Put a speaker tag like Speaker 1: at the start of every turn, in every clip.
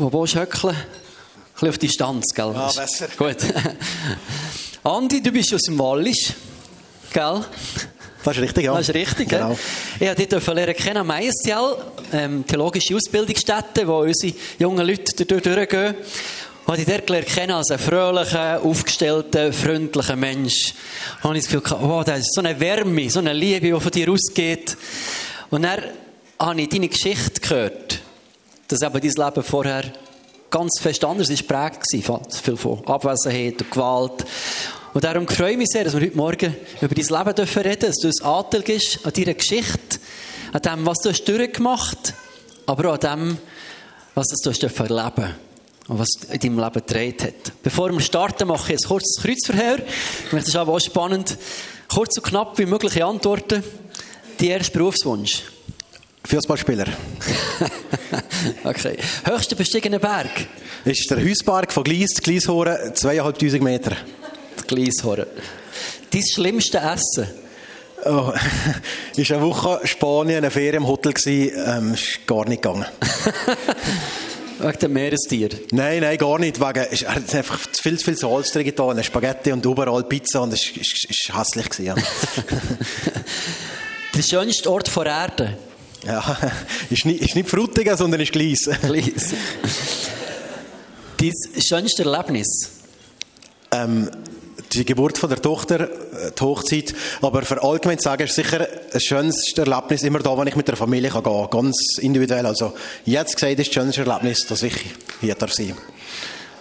Speaker 1: wo willst du höckeln? Ein bisschen auf Distanz, gell?
Speaker 2: Ah, besser.
Speaker 1: Gut. Andi, du bist aus dem Wallis, gell?
Speaker 2: Das ist richtig, ja.
Speaker 1: Das ist richtig,
Speaker 2: genau.
Speaker 1: genau. Ich dich lernen kennen ISTL, ähm, theologische Ausbildungsstätte, wo unsere jungen Leute dort durchgehen. Und ich dort gelernt kennen als einen fröhlichen, aufgestellten, freundlichen Mensch. Und habe ich das Gefühl gehabt, oh, das ist so eine Wärme, so eine Liebe, die von dir ausgeht. Und dann habe ich deine Geschichte gehört, dass eben dein Leben vorher ganz fest anders ist geprägt war. Viel von Abwesenheit und Gewalt. Und darum freue ich mich sehr, dass wir heute Morgen über dein Leben dürfen reden, dass du ein Anteil gibst an deiner Geschichte, an dem, was du hast durchgemacht aber auch an dem, was du hast dürfen erleben und was in deinem Leben gedreht hat. Bevor wir starten, mache ich ein kurzes Kreuzverhör. Das ist aber auch spannend. Kurz und knapp wie mögliche Antworten. Dein erster Berufswunsch?
Speaker 2: Fußballspieler.
Speaker 1: okay. Höchster bestiegene Berg?
Speaker 2: Ist der Hauspark von Glies, Glieshoren, zweieinhalbtausend Meter.
Speaker 1: Glieshoren. Dein schlimmste Essen?
Speaker 2: Oh, ist eine Woche Spanien, eine Ferien im Hotel gewesen, ähm, ist gar nicht gegangen.
Speaker 1: Wegen dem Meerestier?
Speaker 2: Nein, nein, gar nicht. Wegen, es hat einfach viel zu viel Salz drin getan, Spaghetti und überall Pizza und es war hässlich. Gewesen, ja.
Speaker 1: Der schönste Ort vor Erde?
Speaker 2: Ja, ist nicht, ist nicht Frutigen, sondern ist Glies.
Speaker 1: Glies. Dein schönste Erlebnis?
Speaker 2: Ähm, die Geburt von der Tochter, äh, die Hochzeit. Aber für allgemein zu sagen, ist sicher das schönste Erlebnis immer da, wenn ich mit der Familie gehen kann. Ganz individuell. Also, jetzt gesagt ist das schönste Erlebnis, dass ich hier darf sein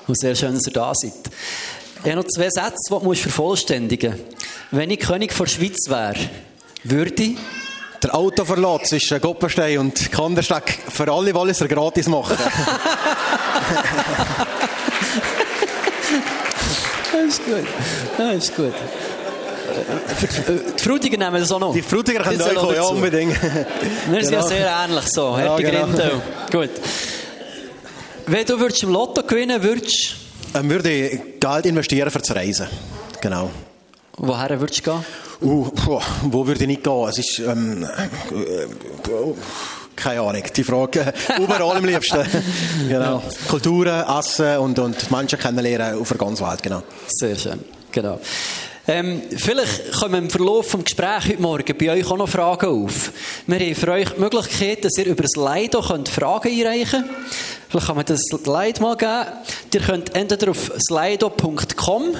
Speaker 1: Und sehr schön, dass ihr da seid. Ich habe noch zwei Sätze, die du vervollständigen musst. Wenn ich König der Schweiz wäre, würde ich
Speaker 2: der Autoverlust zwischen Goppenstein und Kandersteg für alle Walliser gratis machen.
Speaker 1: das ist gut. Das ist gut. Die Frutiger nehmen das auch noch.
Speaker 2: Die Frutiger können auch kommen, ja, unbedingt.
Speaker 1: Wir sind genau. ja sehr ähnlich so. Ja, genau. Gut. Wenn du würdest im Lotto gewinnen würdest...
Speaker 2: Ähm, würde ich Geld investieren für das Reisen. Genau.
Speaker 1: Woher würdest du gehen?
Speaker 2: Uh, boah, wo würde ich nicht gehen? Es ist, ähm, äh, keine Ahnung, die Frage, überall am liebsten. genau. Kulturen, Essen und, und Menschen kennenlernen auf der ganzen Welt, genau.
Speaker 1: Sehr schön, genau. Ähm, vielleicht kommen im Verlauf des Gesprächs heute Morgen bei euch auch noch Fragen auf. Wir haben für euch die Möglichkeit, dass ihr über das Slido könnt Fragen einreichen könnt. Vielleicht kann man das Slide mal geben. Ihr könnt entweder auf slido.com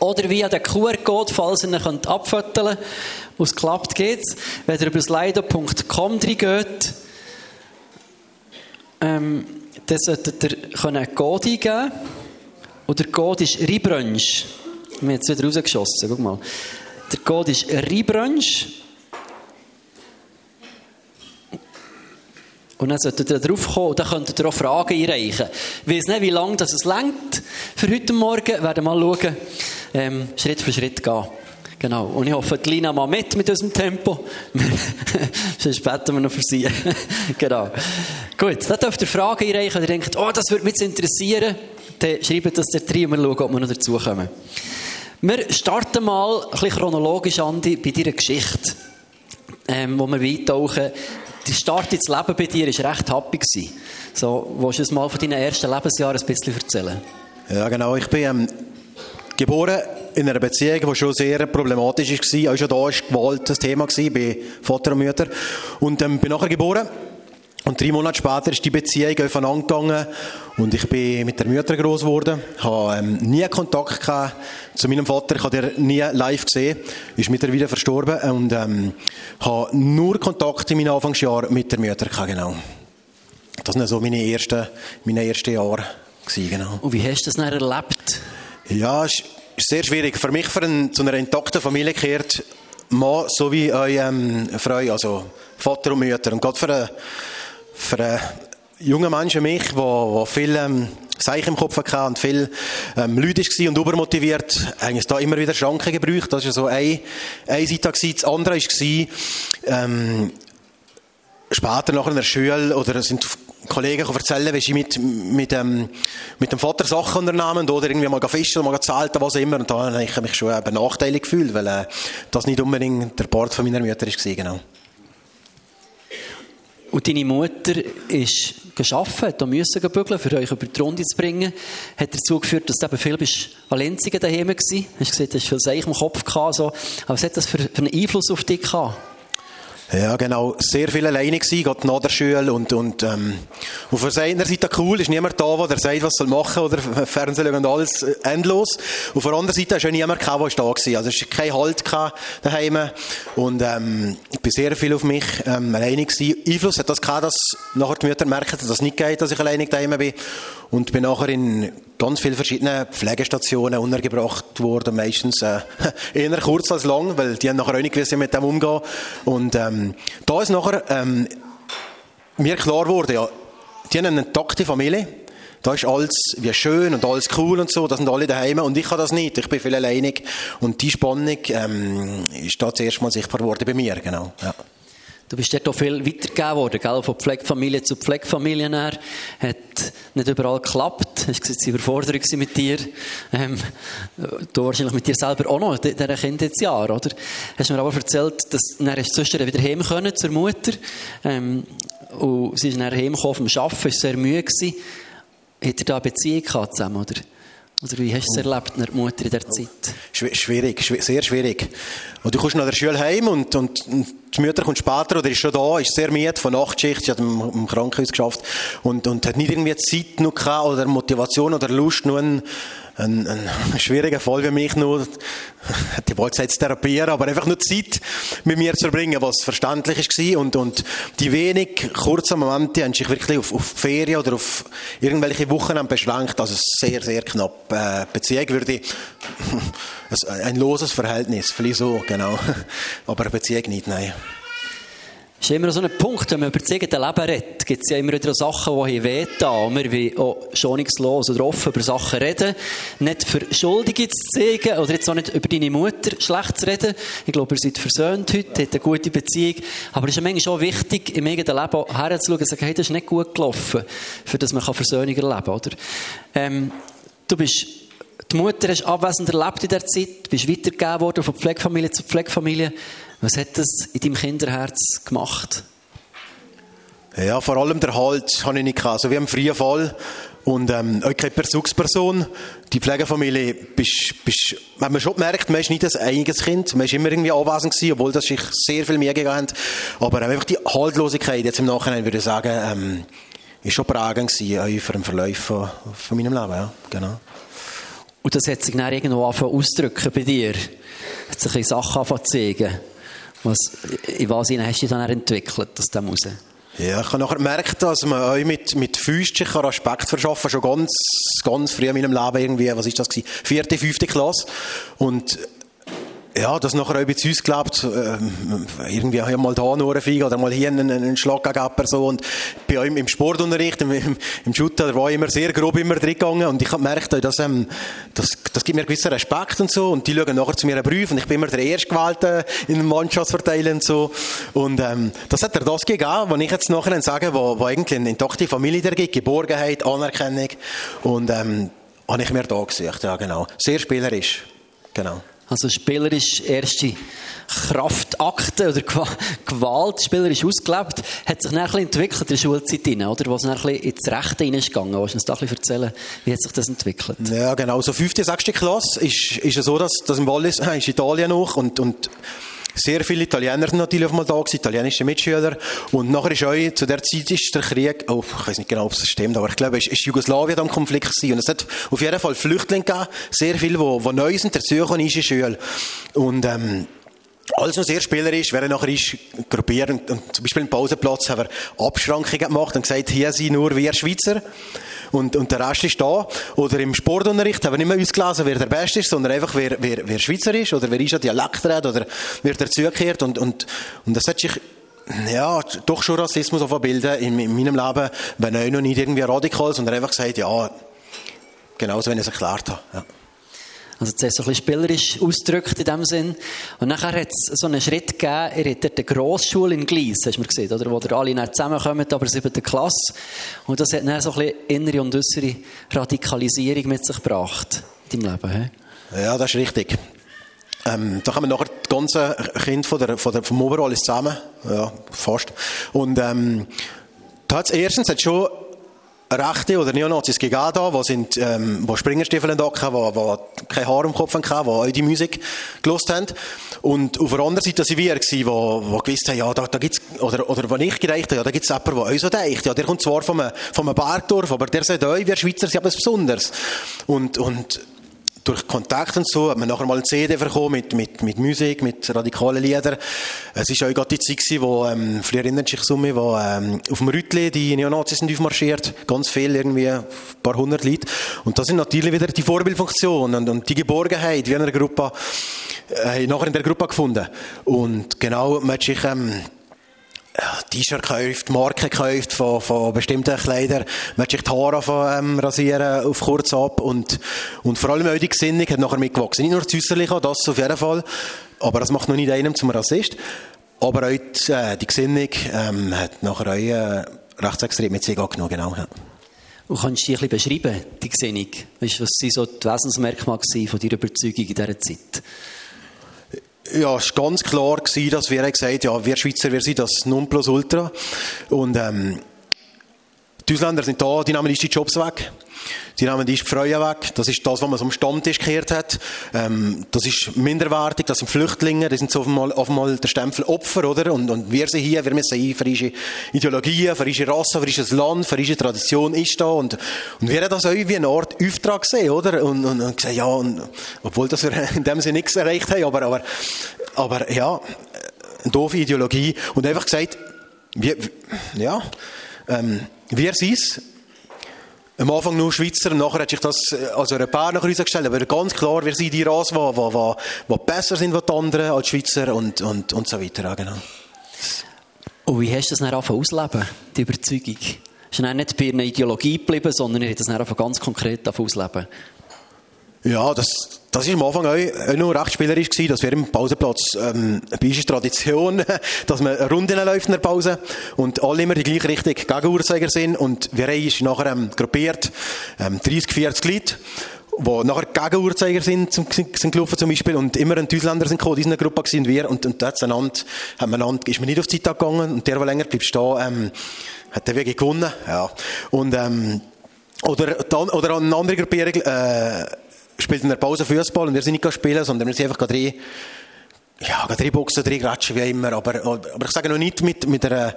Speaker 1: oder via den QR-Code, falls ihr ihn abfotografieren könnt. Was klappt, geht's. Wenn ihr über slido.com reingeht, ähm, dann solltet ihr einen Code eingeben Und der Code ist Ribrunch. Wir haben jetzt wieder rausgeschossen, guck mal. Der Code ist Ribrunch. Und dann solltet ihr drauf kommen und dann könntet ihr auch Fragen einreichen. Ich weiß nicht, wie lange das es längt für heute Morgen. Wir werden mal schauen, ähm, Schritt für Schritt gehen. Genau. Und ich hoffe, die Lina mal mit mit unserem Tempo. Sonst beten wir noch für sie. genau. Gut, dann dürft ihr Fragen einreichen und ihr denkt, oh, das würde mich interessieren. Dann schreibt das der Tri und wir schauen, ob wir noch dazukommen. Wir starten mal ein bisschen chronologisch an bei deiner Geschichte, ähm, wo wir eintauchen der Start ins Leben bei dir war recht happy. So, willst du uns mal von deinen ersten Lebensjahren ein bisschen erzählen?
Speaker 2: Ja, genau. Ich bin ähm, geboren in einer Beziehung, die schon sehr problematisch war. Auch schon da war Gewalt das Thema bei Vater und Mutter. Und ähm, bin nachher geboren. Und drei Monate später ist die Beziehung aufeinander gegangen und ich bin mit der Mutter groß geworden, habe ähm, nie Kontakt gehabt zu meinem Vater, ich habe ihn nie live gesehen, ist mittlerweile verstorben und ähm, habe nur Kontakt in meinen Anfangsjahren mit der Mutter gehabt, genau. Das waren so meine ersten, meine ersten Jahre gewesen, genau.
Speaker 1: Und wie hast du das dann erlebt?
Speaker 2: Ja, es ist sehr schwierig. Für mich, für ein, zu einer intakten Familie gehört Mann sowie eure ähm, Frau, also Vater und Mutter. Und gerade für eine, für einen jungen Menschen mich, der viel ähm, Seich im Kopf hatte und viel ähm, Leute war und übermotiviert, eigentlich da immer wieder Schranken gebraucht. Das war so eine, eine Seite. Das andere war, ähm, später nachher in der Schule oder sind Kollegen erzählen, wie sie mit, mit, ähm, mit dem Vater Sachen unternehmen oder irgendwie mal fischen oder mal zelten, was immer. Und da habe ich mich schon benachteiligt gefühlt, weil äh, das nicht unbedingt der Part von meiner Mutter war. Genau.
Speaker 1: Und deine Mutter ist geschaffen, hat müssen bügeln, für euch über die Runde zu bringen, hat dazu geführt, dass du eben viel bist an Lenzingen daheim gewesen. Hast gesehen, du hast viel Seich im Kopf gehabt, so. Aber was hat das für, für einen Einfluss auf dich gehabt?
Speaker 2: Ja, genau. Sehr viel alleine gewesen, gerade nach der Schule. Und, und, ähm, auf der einen Seite cool, ist niemand da, der sagt, was soll machen oder Fernsehen und alles äh, endlos. Auf der anderen Seite ist auch niemand gehabt, der da war. Also es war kein Halt daheim. Und, ähm, ich bin sehr viel auf mich, ähm, alleine gewesen. Einfluss hat das gehabt, dass nachher die Mütter merken, dass das nicht geht, dass ich alleine daheim bin. Und bin nachher in ganz vielen verschiedenen Pflegestationen untergebracht worden, meistens äh, eher kurz als lang, weil die haben nachher auch nicht gewusst, mit dem umgehen. Und ähm, da ist nachher ähm, mir klar geworden, ja, die haben eine intakte Familie, da ist alles wie schön und alles cool und so, da sind alle daheim und ich habe das nicht, ich bin viel alleinig und die Spannung ähm, ist da zuerst mal sichtbar geworden bei mir, genau. Ja.
Speaker 1: Du bist dort auch viel weitergegeben worden, gell? von Pflegefamilie zu Pflegefamilie her. Hat nicht überall geklappt. Es war Überforderung mit dir. Ähm, du wahrscheinlich mit dir selber auch noch, in diesen Kindheitsjahren, oder? Hast mir aber erzählt, dass dann hast du wieder heim zur Mutter. Ähm, und sie ist dann heimgekommen vom Arbeiten, war sehr müde. Hat ihr da eine Beziehung gehabt zusammen, oder? Oder wie hast du es erlebt, eine Mutter in der Zeit?
Speaker 2: Schwierig, sehr schwierig. Und du kommst nach der Schule heim und, und, und die Mutter kommt später oder ist schon da, ist sehr müde von Nachtschicht, sie hat im, im Krankenhaus geschafft und, und hat nicht irgendwie Zeit noch gehabt oder Motivation oder Lust, nur ein, ein, ein schwieriger Fall wie mich nur, die wollte jetzt therapieren, aber einfach nur Zeit mit mir zu verbringen, was verständlich ist und, und die wenig kurzen Momente haben sich wirklich auf, auf Ferien oder auf irgendwelche Wochen beschränkt, also sehr, sehr knapp. Äh, Beziehung würde ein loses Verhältnis, vielleicht so, genau, aber Beziehung nicht, nein.
Speaker 1: Das ist immer so ein Punkt, wenn man über das eigene Leben redet, gibt es ja immer wieder Sachen, die wehtan. Wir wollen auch schonungslos oder offen über Sachen reden. Nicht für Schuldige zu zeigen oder jetzt auch nicht über deine Mutter schlecht zu reden. Ich glaube, ihr seid versöhnt heute, habt eine gute Beziehung. Aber es ist manchmal auch wichtig, im eigenen Leben herzuschauen und zu sagen, hey, das ist nicht gut gelaufen, für das man Versöhnung erleben kann. Oder? Ähm, du bist die Mutter hast abwesend erlebt in der Zeit, bist weitergegeben worden von Pflegefamilie zu Pflegefamilie. Was hat das in deinem Kinderherz gemacht?
Speaker 2: Ja, vor allem der Halt habe ich nicht gehabt. Also wie im freien Fall. Und ähm, auch keine Bezugsperson. Die Pflegefamilie, bist, bist, hat man schon gemerkt, man ist nicht ein eigenes Kind. Man ist immer irgendwie anwesend gewesen, obwohl das sich sehr viel mehr gegeben hat. Aber einfach die Haltlosigkeit, jetzt im Nachhinein würde ich sagen, ähm, ist schon prägend gewesen, auch für den Verlauf von, von meinem Leben. Ja, genau.
Speaker 1: Und das hat sich dann irgendwo angefangen auszudrücken bei dir? Hat sich in Sachen angefangen zu zeigen? Was, in was hast du dich dann entwickelt aus dem raus?
Speaker 2: Ja, ich habe nachher gemerkt, dass man euch mit, mit Füßchen Respekt verschaffen schon ganz, ganz früh in meinem Leben irgendwie, was ist das gewesen? Vierte, fünfte Klasse. Und ja, das nachher auch bisschen uns glaubt, äh, irgendwie ja, mal da nur ein Finger oder mal hier einen, einen Schlag gegen eine Person. Und bei euch im Sportunterricht, im, im, im Shooter, da war ich immer sehr grob immer drin gegangen und ich habe gemerkt, dass, ähm, das, das gibt mir gewissen Respekt und so und die schauen nachher zu mir einen Brief und ich bin immer der Erstgewählte in den Mannschaftsverteilen und so. Und ähm, das hat er das gegeben, was ich jetzt nachher sage, wo, wo eigentlich eine intakte Familie der gibt, Geborgenheit, Anerkennung und ähm, habe ich mir da gesucht, ja genau. Sehr spielerisch, genau.
Speaker 1: Also spielerisch erste Kraftakte oder Gewalt spielerisch ausgelebt, hat sich dann ein bisschen entwickelt in der Schulzeit rein, oder? Wo es dann ein bisschen ins Rechte hineingegangen Willst du uns da ein bisschen erzählen, wie hat sich das entwickelt?
Speaker 2: Ja, genau. So fünfte, sechste Klasse ist, ist es so, dass, dass im Wallis, ist Italien noch und, und sehr viele Italiener sind natürlich auf mal da gewesen, italienische Mitschüler. Und nachher ist auch, zu der Zeit ist der Krieg, oh, ich weiß nicht genau, ob es stimmt, aber ich glaube, es ist Jugoslawien am Konflikt gewesen. Und es hat auf jeden Fall Flüchtlinge gegeben, sehr viele, die, die neu sind, dazugekommen die Schule. Und, ähm, alles noch sehr spielerisch, wer nachher ist gruppiert und, und zum Beispiel im Pausenplatz haben wir Abschrankungen gemacht und gesagt, hier sind nur wir Schweizer und, und der Rest ist da. Oder im Sportunterricht haben wir nicht mehr ausgelesen, wer der Beste ist, sondern einfach, wer, wer, wer Schweizer ist oder wer ist ein Dialekt redet oder wer dazugehört. Und, und, und das hat sich ja, doch schon Rassismus auf Bilder in, in meinem Leben, wenn auch noch nicht irgendwie radikal, sondern einfach gesagt, ja, genauso, wenn ich es erklärt habe. Ja.
Speaker 1: Also zuerst ein bisschen spielerisch ausgedrückt in dem Sinn. Und nachher hat es so einen Schritt gegeben, ihr hattet eine Grossschule in Glies, hast du gesehen, oder? Wo ihr alle zusammenkommen, aber siebte Klasse. Und das hat dann so ein bisschen innere und äußere Radikalisierung mit sich gebracht in deinem Leben.
Speaker 2: He? Ja, das ist richtig. Ähm, da kommen nachher die ganzen Kinder von der, von der, vom Oberall zusammen. Ja, fast. Und, ähm, da hat es erstens hat schon Rechte oder Neonazis gegeben da, die sind, ähm, wo Springerstiefel hatten, die, die kein Haar im Kopf hatten, die auch die Musik gelost haben. Und auf der anderen Seite sind wir wo, wo gewusst haben, ja, da, da gibt's, oder, oder wenn ich gedacht habe, ja, da gibt's jemanden, der auch so denkt. Ja, der kommt zwar vom, vom Bergdorf, aber der sagt euch, wir Schweizer sind etwas Besonderes. Und, und, durch Kontakt und so hat man nachher mal eine CD bekommen mit, mit, mit Musik, mit radikalen Liedern. Es war auch gerade die Zeit gewesen, wo, ähm, vielleicht erinnert sich so mich, wo, ähm, auf dem Rütli die Neonazis sind aufmarschiert. Ganz viel, irgendwie ein paar hundert Leute. Und das sind natürlich wieder die Vorbildfunktion und, und die Geborgenheit, wie in einer Gruppe, äh, nachher in der Gruppe gefunden. Und genau, man hat sich, ähm, T-Shirt gekauft, Marken gekauft von, von bestimmten Kleidern. Man hat sich die Haare von, ähm, rasieren auf kurz ab und, und vor allem auch die Gesinnung hat nachher mitgewachsen. Nicht nur das Äußerliche, das auf jeden Fall, aber das macht noch nicht einem zum Rassist. Aber auch die, äh, die Gesinnung ähm, hat nachher auch äh, rechtsextrem mit sich angenommen, genau. Ja.
Speaker 1: Und kannst du dich ein bisschen beschreiben, die Gesinnung? Weißt, was waren so die Wesensmerkmale von deiner Überzeugung in dieser Zeit?
Speaker 2: Ja, es war ganz klar, gewesen, dass wir gesagt haben, ja, wir Schweizer, wir sind das Nonplusultra. Und ähm, die Ausländer sind da, die nehmen die Jobs weg. Die nehmen die Freuen weg. Das ist das, was man so am Stammtisch gekehrt hat. Ähm, das ist minderwertig, das sind Flüchtlinge, das sind so auf einmal der Stempel Opfer, oder? Und, und wir sind hier, wir müssen ein für unsere Ideologien, für unsere Rasse, für unser Land, für unsere Tradition ist da. Und, und wir haben das auch wie eine Art Auftrag gesehen, oder? Und, und, und gesagt, ja, und, obwohl das wir in dem Sinne nichts erreicht haben, aber, aber, aber ja, eine doofe Ideologie. Und einfach gesagt, wir, ja, ähm, wir sind es, am Anfang nur Schweizer und nachher hat sich das äh, als Europäer nach uns gestellt. Aber ganz klar, wir sind die Rasse, die, die, die, besser sind als die anderen, als Schweizer und, und, und so weiter. Ja, genau.
Speaker 1: Und wie hast du das dann ausleben, die Überzeugung? Ist dann nicht bei einer Ideologie geblieben, sondern ihr habt das dann ganz konkret ausleben?
Speaker 2: Ja, das, das ist am Anfang auch, noch recht spielerisch gewesen, dass wir im Pausenplatz, ähm, bei uns ist Tradition, dass man Runden läuft in der Pause und alle immer die gleiche Richtung Gegenuhrzeiger sind und wir haben nachher ähm, gruppiert, ähm, 30, 40 Leute wo nachher Gegenuhrzeiger sind, zum, sind gelaufen zum Beispiel und immer ein Ausländer sind gekommen, in dieser Gruppe sind wir und, und hat's einander, haben wir einander, ist man nicht auf die Zeit gegangen und der, der länger bleibt stehen, ähm, hat der wirklich gewonnen, ja. Und, ähm, oder, dann, oder eine andere Gruppierung, äh, spielt in der Pause Fußball und wir sind nicht spielen, sondern wir sind einfach drei, ja, drei Boxen, drei Gratschen, wie immer. Aber, aber ich sage noch nicht mit, mit einer,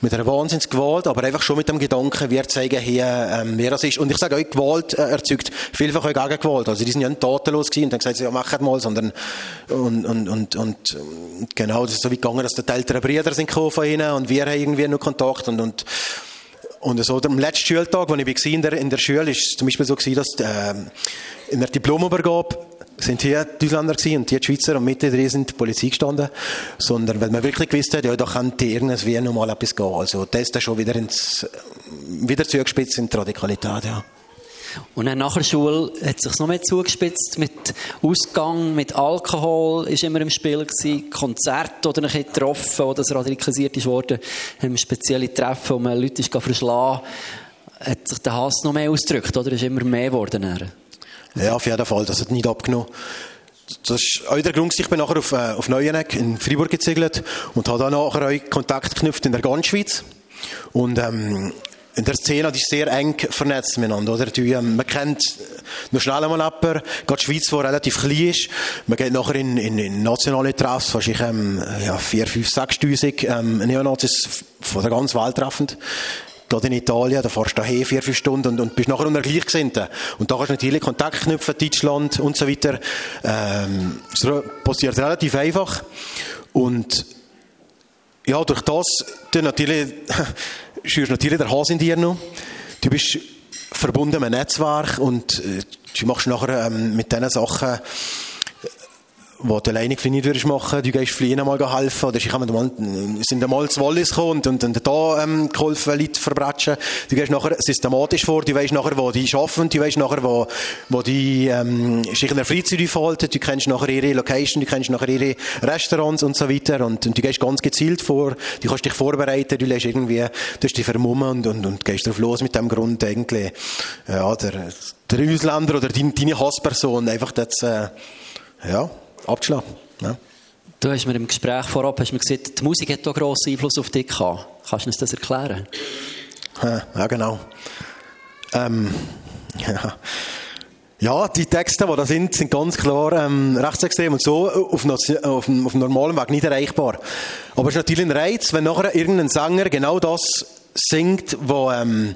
Speaker 2: mit einer Wahnsinnsgewalt, aber einfach schon mit dem Gedanken, wir zeigen hier, ähm, wer das ist. Und ich sage euch, Gewalt äh, erzeugt vielfach auch Gegengewalt. Also die sind ja nicht tatenlos gewesen und dann gesagt, ja, macht mal, sondern, und, und, und, und, genau, das ist so wie gegangen, dass die älteren Brüder sind von ihnen und wir haben irgendwie noch Kontakt und, und, und so, am letzten Schultag, als ich in der, in der Schule, war es zum Beispiel so, dass äh, in der Diplomübergabe sind hier die Ausländer gewesen und die Schweizer und Mitte drin sind die Polizei gestanden. Sondern weil man wirklich gewusst hat, ja, da könnte irgendwie nochmal etwas gehen. Also das ist dann schon wieder ins, wieder zugespitzt in die Radikalität, ja.
Speaker 1: Und dann nach der Schule hat es sich noch mehr zugespitzt mit Ausgang, mit Alkohol, ist immer im Spiel gewesen, Konzerte oder ein getroffen, oder das radikalisiert ist worden, haben spezielle Treffen, wo man Leute ist verschlagen, hat sich der Hass noch mehr ausgedrückt, oder? Ist immer mehr geworden.
Speaker 2: Ja, auf jeden Fall, das hat nicht abgenommen. Das ist auch der Grund, ich bin nachher auf, äh, auf Neueneck in Freiburg gezegelt und habe dann nachher auch Kontakt geknüpft in der ganzen Schweiz. Und ähm, in der Szene ist sehr eng vernetzt miteinander, oder? Die, ähm, man kennt noch schnell einmal jemanden, gerade die Schweiz, die relativ klein ist. Man geht nachher in, in, in nationale Treffs, wahrscheinlich ähm, ja, 4, 5, 6'000 ähm, Neonazis von der ganzen Welt treffend. Gerade in Italien, da fährst du daher vier, fünf Stunden und, und bist nachher unter Gleichgesinnten. Und da kannst du natürlich Kontakt knüpfen, Deutschland und so weiter. Ähm, das passiert relativ einfach. Und ja, durch das, natürlich, schürst natürlich der Hase in dir noch. Du bist verbunden mit einem Netzwerk und äh, du machst nachher ähm, mit diesen Sachen wo du alleine nicht würdest machen, du gehst fliehen mal helfen, oder ich mal, sind einmal zu Wallis gekommen und, und, und da ähm, geholfen, Leute verbrechen. Du gehst nachher systematisch vor, du weißt nachher, wo die arbeiten, du weißt nachher, wo, wo die ähm, sich in der Freizeit aufhalten, du kennst nachher ihre Location, du kennst nachher ihre Restaurants und so weiter und, und du gehst ganz gezielt vor, du kannst dich vorbereiten, du lässt irgendwie, du dich vermummen und, und, und gehst drauf los mit dem Grund eigentlich, ja, der, der Ausländer oder deine, deine Hassperson. Einfach das, äh, ja, abzuschlagen. Ja.
Speaker 1: Du hast mir im Gespräch vorab hast mir gesagt, die Musik hat auch grossen Einfluss auf dich gehabt. Kannst du uns das erklären?
Speaker 2: Ja, genau. Ähm, ja. Ja, die Texte, die da sind, sind ganz klar ähm, rechtsextrem und so auf, auf, auf normalem Weg nicht erreichbar. Aber es ist natürlich ein Reiz, wenn nachher irgendein Sänger genau das singt, wo, ähm,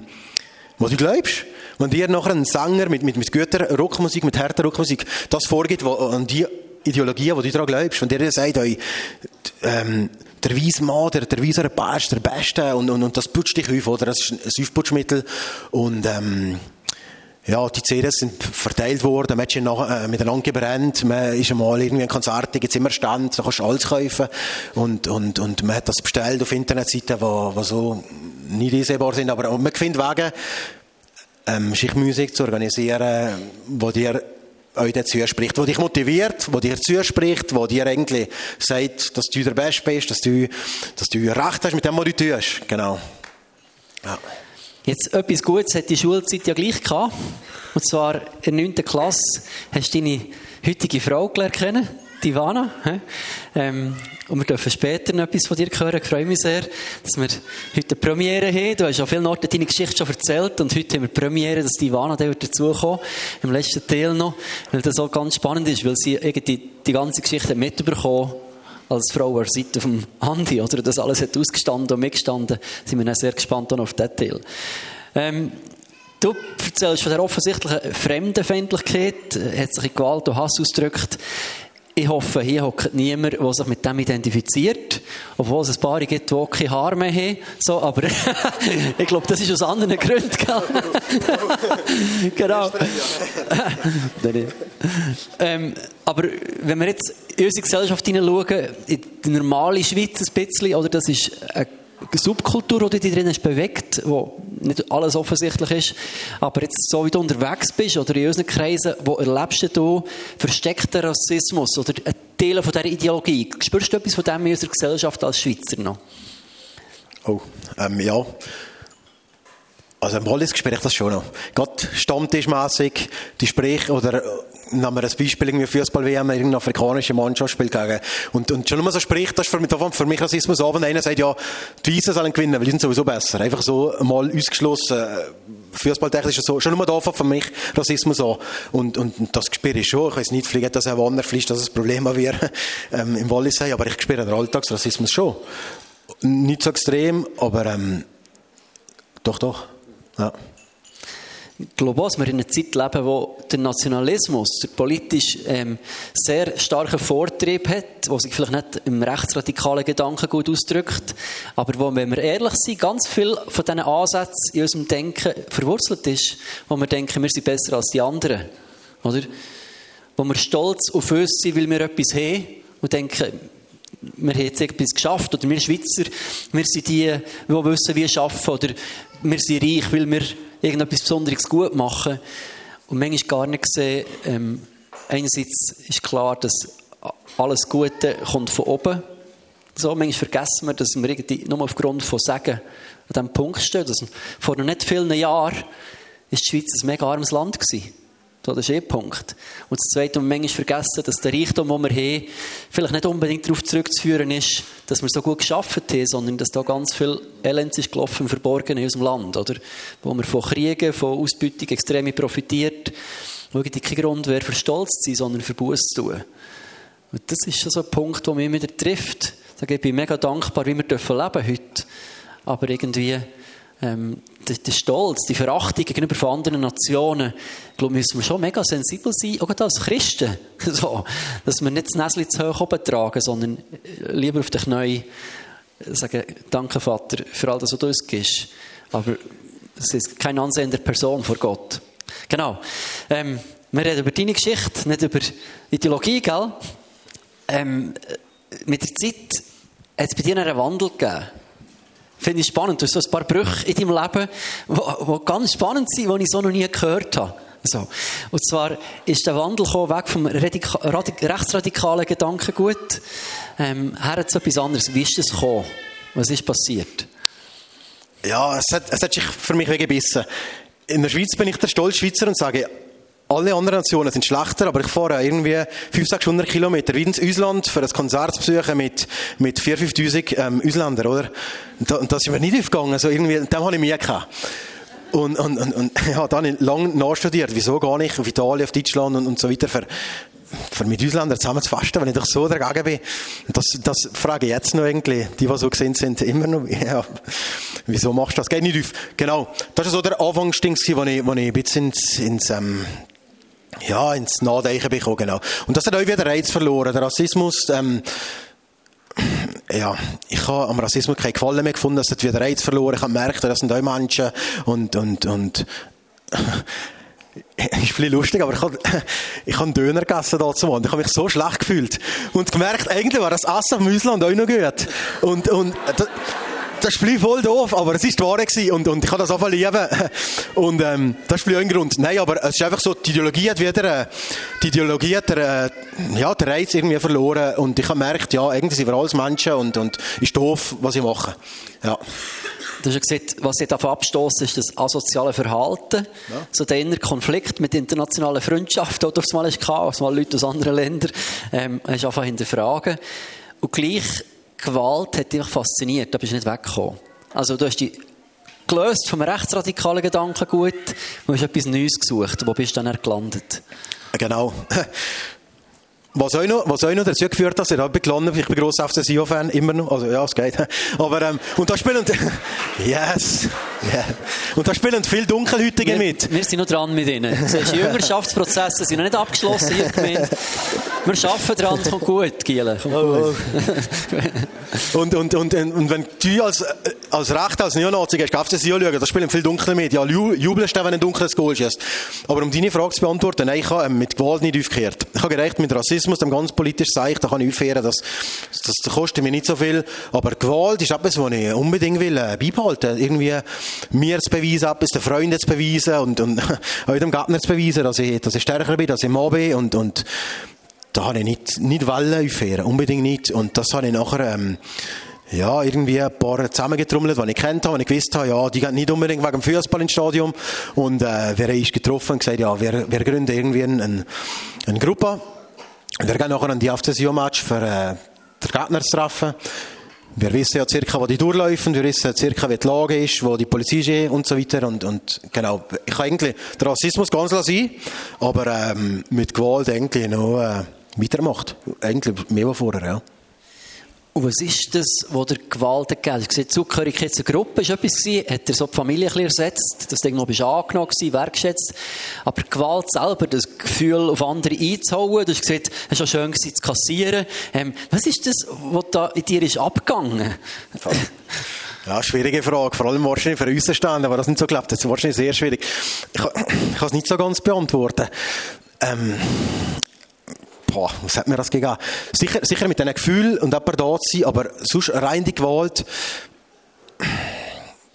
Speaker 2: wo du glaubst. Wenn dir nachher ein Sänger mit, mit, mit guter Rockmusik, mit härter Rockmusik, das vorgibt, wo, an die Ideologie, die du daran glaubst, wenn dir sagt, ey, ähm, der weise Mann, der, der weise Paar ist der Beste und, und, und das putzt dich auf, oder? Das ist ein Aufputschmittel und, ähm, ja, die CDs sind verteilt worden, man hat nach, äh, miteinander gebrannt, man ist einmal irgendwie ein Konzert, da gibt's immer Stand, da kannst du alles kaufen. Und, und, und man hat das bestellt auf Internetseiten, die, die so nicht einsehbar sind, aber man findet Wege, ähm, Schichtmusik zu organisieren, wo dir euch dazu spricht, wo dich motiviert, wo dir zuspricht, wo dir eigentlich sagt, dass du der Beste bist, dass du, dass du recht hast mit dem, was du tust. Genau.
Speaker 1: Ja. Jetzt etwas Gutes hat die Schulzeit ja gleich gehabt. Und zwar in der 9. Klasse hast du deine heutige Frau gelernt kennen, die Ivana. Ähm, und wir dürfen später noch etwas von dir hören. Ich freue mich sehr, dass wir heute eine Premiere haben. Du hast an vielen Orten deine Geschichte schon erzählt und heute haben wir Premiere, dass die Ivana dazukommt. Im letzten Teil noch. Weil das auch ganz spannend ist, weil sie irgendwie die ganze Geschichte mitbekommen als Frau an der Seite vom Andi, oder? Das alles hat ausgestanden und mitgestanden. Sind wir dann sehr gespannt auf den Teil. Ähm, du erzählst von der offensichtlichen Fremdenfeindlichkeit, hat sich in Gewalt und Hass ausgedrückt. Ich hoffe, hier hockt niemand, der sich mit dem identifiziert. Obwohl es ein paar gibt, die keine Haare mehr haben. So, aber ich glaube, das ist aus anderen Gründen. genau. ähm, aber wenn wir jetzt in unsere Gesellschaft hineinschauen, in die normale Schweiz ein bisschen, oder das ist eine Subkultur, die dich drin bewegt, wo nicht alles offensichtlich ist, aber jetzt so wie du unterwegs bist oder in unseren Kreisen, wo erlebst du versteckten Rassismus oder einen Teil von dieser Ideologie? Spürst du etwas von dem in unserer Gesellschaft als Schweizer noch?
Speaker 2: Oh, ähm, ja. Also im Wallis spüre ich das schon noch. Gerade stammtischmässig, die Sprich oder nehmen wir ein Beispiel, irgendwie Fußball-WM, irgendeine afrikanische Mannschaft spielt gegen, und, und schon nur so spricht, das ist für mich, für mich Rassismus an, wenn einer sagt, ja, die Weißen sollen gewinnen, weil die sind sowieso besser. Einfach so mal ausgeschlossen, Fußballtechnisch so, schon nur da für mich Rassismus an. Und, und, das spüre ich schon. Ich weiß nicht, vielleicht dass auch Wanner vielleicht, dass es ein Problem wäre, ähm, im Wallis aber ich spüre den Alltagsrassismus schon. Nicht so extrem, aber, ähm, doch, doch, ja.
Speaker 1: Ich glaube dass wir in einer Zeit leben, wo der Nationalismus, der politisch ähm, sehr starken Vortrieb hat, wo sich vielleicht nicht im rechtsradikalen Gedanken gut ausdrückt, aber wo, wenn wir ehrlich sind, ganz viel von diesen Ansätzen in unserem Denken verwurzelt ist, wo wir denken, wir sind besser als die anderen. Oder? Wo wir stolz auf uns sind, weil wir etwas haben und denken, wir haben jetzt etwas geschafft, oder wir Schweizer, wir sind die, die wissen, wie wir arbeiten, oder wir sind reich, weil wir irgendetwas Besonderes gut machen. Und manchmal gar nicht gesehen, ähm, einerseits ist klar, dass alles Gute kommt von oben. So, manchmal vergessen wir, dass wir irgendwie nur aufgrund von Sagen an diesem Punkt stehen. Dass vor noch nicht vielen Jahren ist die Schweiz ein mega armes Land gewesen. So, das ist eh Punkt. Und das Zweite, und manchmal vergessen, dass der Reichtum, den wir haben, vielleicht nicht unbedingt darauf zurückzuführen ist, dass wir so gut geschafft haben, sondern dass da ganz viel Elend ist gelaufen, verborgen in unserem Land, oder? Wo wir von Kriegen, von Ausbeutung extrem profitiert. Irgendwie kein Grund wäre, für Stolz zu sein, sondern für Buß zu tun. Und das ist schon so ein Punkt, der mich wieder trifft. Da bin ich mega dankbar, wie wir leben dürfen heute. Aber irgendwie, ähm, der, Stolz, die Verachtung gegenüber anderen Nationen, ich glaube, müssen wir schon mega sensibel sein, auch als Christen. So, dass wir nicht das Näschen zu hoch oben tragen, sondern lieber auf den Knien sagen, danke Vater für all das, was du uns gibst. Aber es ist keine ansehende Person vor Gott. Genau. Ähm, wir reden über deine Geschichte, nicht über Ideologie, gell? Ähm, mit der Zeit hat es bei dir einen Wandel gegeben. Finde ich spannend. Du hast so ein paar Brüche in deinem Leben, die ganz spannend sind, die ich so noch nie gehört habe. So. Und zwar ist der Wandel weg vom rechtsradikalen Gedankengut ähm, her zu etwas anderes. Wie ist das gekommen? Was ist passiert?
Speaker 2: Ja, es hat, es hat sich für mich weggebissen. In der Schweiz bin ich der stolze Schweizer und sage, alle anderen Nationen sind schlechter, aber ich fahre irgendwie 500, 600 Kilometer wie ins Ausland für ein Konzert zu besuchen mit, mit 4.000, 5.000 ähm, Ausländern, oder? Und, da, und das ist mir nicht aufgegangen. Also irgendwie, dem habe ich mir gehabt. Und, und, und, und ja, dann lange nachstudiert, wieso gar nicht auf Italien, auf Deutschland und, und so weiter, für, für mit Ausländern zusammen zu fasten, wenn ich doch so dagegen bin. Das, das frage ich jetzt noch irgendwie, die, die so gesehen sind, immer noch, ja, wieso machst du das? Geht nicht auf. Genau. Das ist so der Anfangsding, wo ich, wo ich ein bisschen ins, ins, ähm, ja, ins Nachdenken bekommen, genau. Und das hat auch wieder Reiz verloren. Der Rassismus, ähm, ja, ich habe am Rassismus keinen Gefallen mehr gefunden, es hat wieder Reiz verloren. Ich habe gemerkt, das sind auch Menschen und, und, und, ist viel lustig, aber ich habe, ich habe einen Döner gegessen dazu und ich habe mich so schlecht gefühlt und gemerkt, eigentlich war das Essen vom Ausland auch noch gut. Und, und, das ist voll doof, aber es ist gewesen und, und ich kann das einfach lieben. Und ähm, das ist ein Grund. Nein, aber es ist einfach so, die Ideologie hat wieder, äh, die Ideologie hat der, äh, ja, der Reiz irgendwie verloren und ich habe gemerkt, ja, irgendwie sind wir alles Menschen und, und ist doof, was ich mache. Ja.
Speaker 1: Du hast ja gesagt, was sie davon abstoßen, ist das asoziale Verhalten. Ja. So der innere Konflikt mit internationalen Freundschaften, die aufs Mal ist, was mal Leute aus anderen Ländern, ähm, hast einfach hinterfragen. Und gleich Gewalt hat dich fasziniert, da bist du nicht weggekommen. Also du hast dich gelöst vom rechtsradikalen Gedankengut und hast etwas Neues gesucht. Wo bist du dann gelandet?
Speaker 2: Genau. Was auch noch, was auch noch dazu geführt hat, dass ich gelandet ich bin grosser FCSIO-Fan, immer noch, also ja, es geht. Aber, ähm, und da spielen, yes, yeah. Und da spielen viele Dunkelhütige
Speaker 1: wir,
Speaker 2: mit.
Speaker 1: Wir sind noch dran mit ihnen. Die Jüngerschaftsprozesse sind noch nicht abgeschlossen hier gemeint. Wir arbeiten dran, es kommt gut, Giele. Kommt gut.
Speaker 2: und, und, und, und, wenn du als, als Recht, als Neonazi gehst, auf das schauen, da spielen viele Dunkle mit. Ja, jubelst du, wenn ein dunkles Goal schießt. Aber um deine Frage zu beantworten, nein, ich habe ähm, mit Gewalt nicht aufgekehrt. Ich habe gerecht mit Rassismus, dem ganz politisch Zeichen, da kann ich aufhören, das, das, das kostet mir nicht so viel. Aber Gewalt ist etwas, was ich unbedingt will, äh, beibehalten. Irgendwie mir zu beweisen, etwas den Freunden zu beweisen und, und auch dem Gärtner zu beweisen, dass ich, dass ich stärker bin, dass ich Mann bin und, und da habe ich nicht, nicht wollen aufhören, unbedingt nicht. Und das habe ich nachher, ähm, ja, irgendwie ein paar zusammengetrommelt, die ich kennt habe, die ich gewusst habe, ja, die gehen nicht unbedingt wegen dem Fußball ins Stadion. Und äh, haben uns getroffen und gesagt, ja, wir, wir gründen irgendwie eine, eine Gruppe. Wir gehen nachher an die FCSIO-Match für äh, den Gegner zu treffen. Wir wissen ja circa, wo die durchlaufen, wir wissen circa, wie die Lage ist, wo die Polizei ist und so weiter. Und, und genau, ich kann eigentlich den Rassismus ganz sein, aber ähm, mit Gewalt eigentlich noch äh, weitermacht. Eigentlich mehr als vorher, ja.
Speaker 1: Und was ist das, was der Gewalt gegeben hat? Du Zugehörigkeit zur Gruppe war etwas gewesen. Hat er so die Familie ein ersetzt, dass du noch bist angenommen gewesen, wertschätzt. Aber Gewalt selber, das Gefühl, auf andere einzuhauen, du hast gesagt, es war schön gewesen, zu kassieren. Ähm, was ist das, was da in dir ist abgegangen?
Speaker 2: Ja, schwierige Frage. Vor allem wahrscheinlich für uns stehen, aber das nicht so glaubt. Das ist wahrscheinlich sehr schwierig. Ich, ich kann es nicht so ganz beantworten. Ähm, boah, was hat mir das gegeben? Sicher, sicher mit einem Gefühl und jemand da zu sein, aber sonst rein die Gewalt,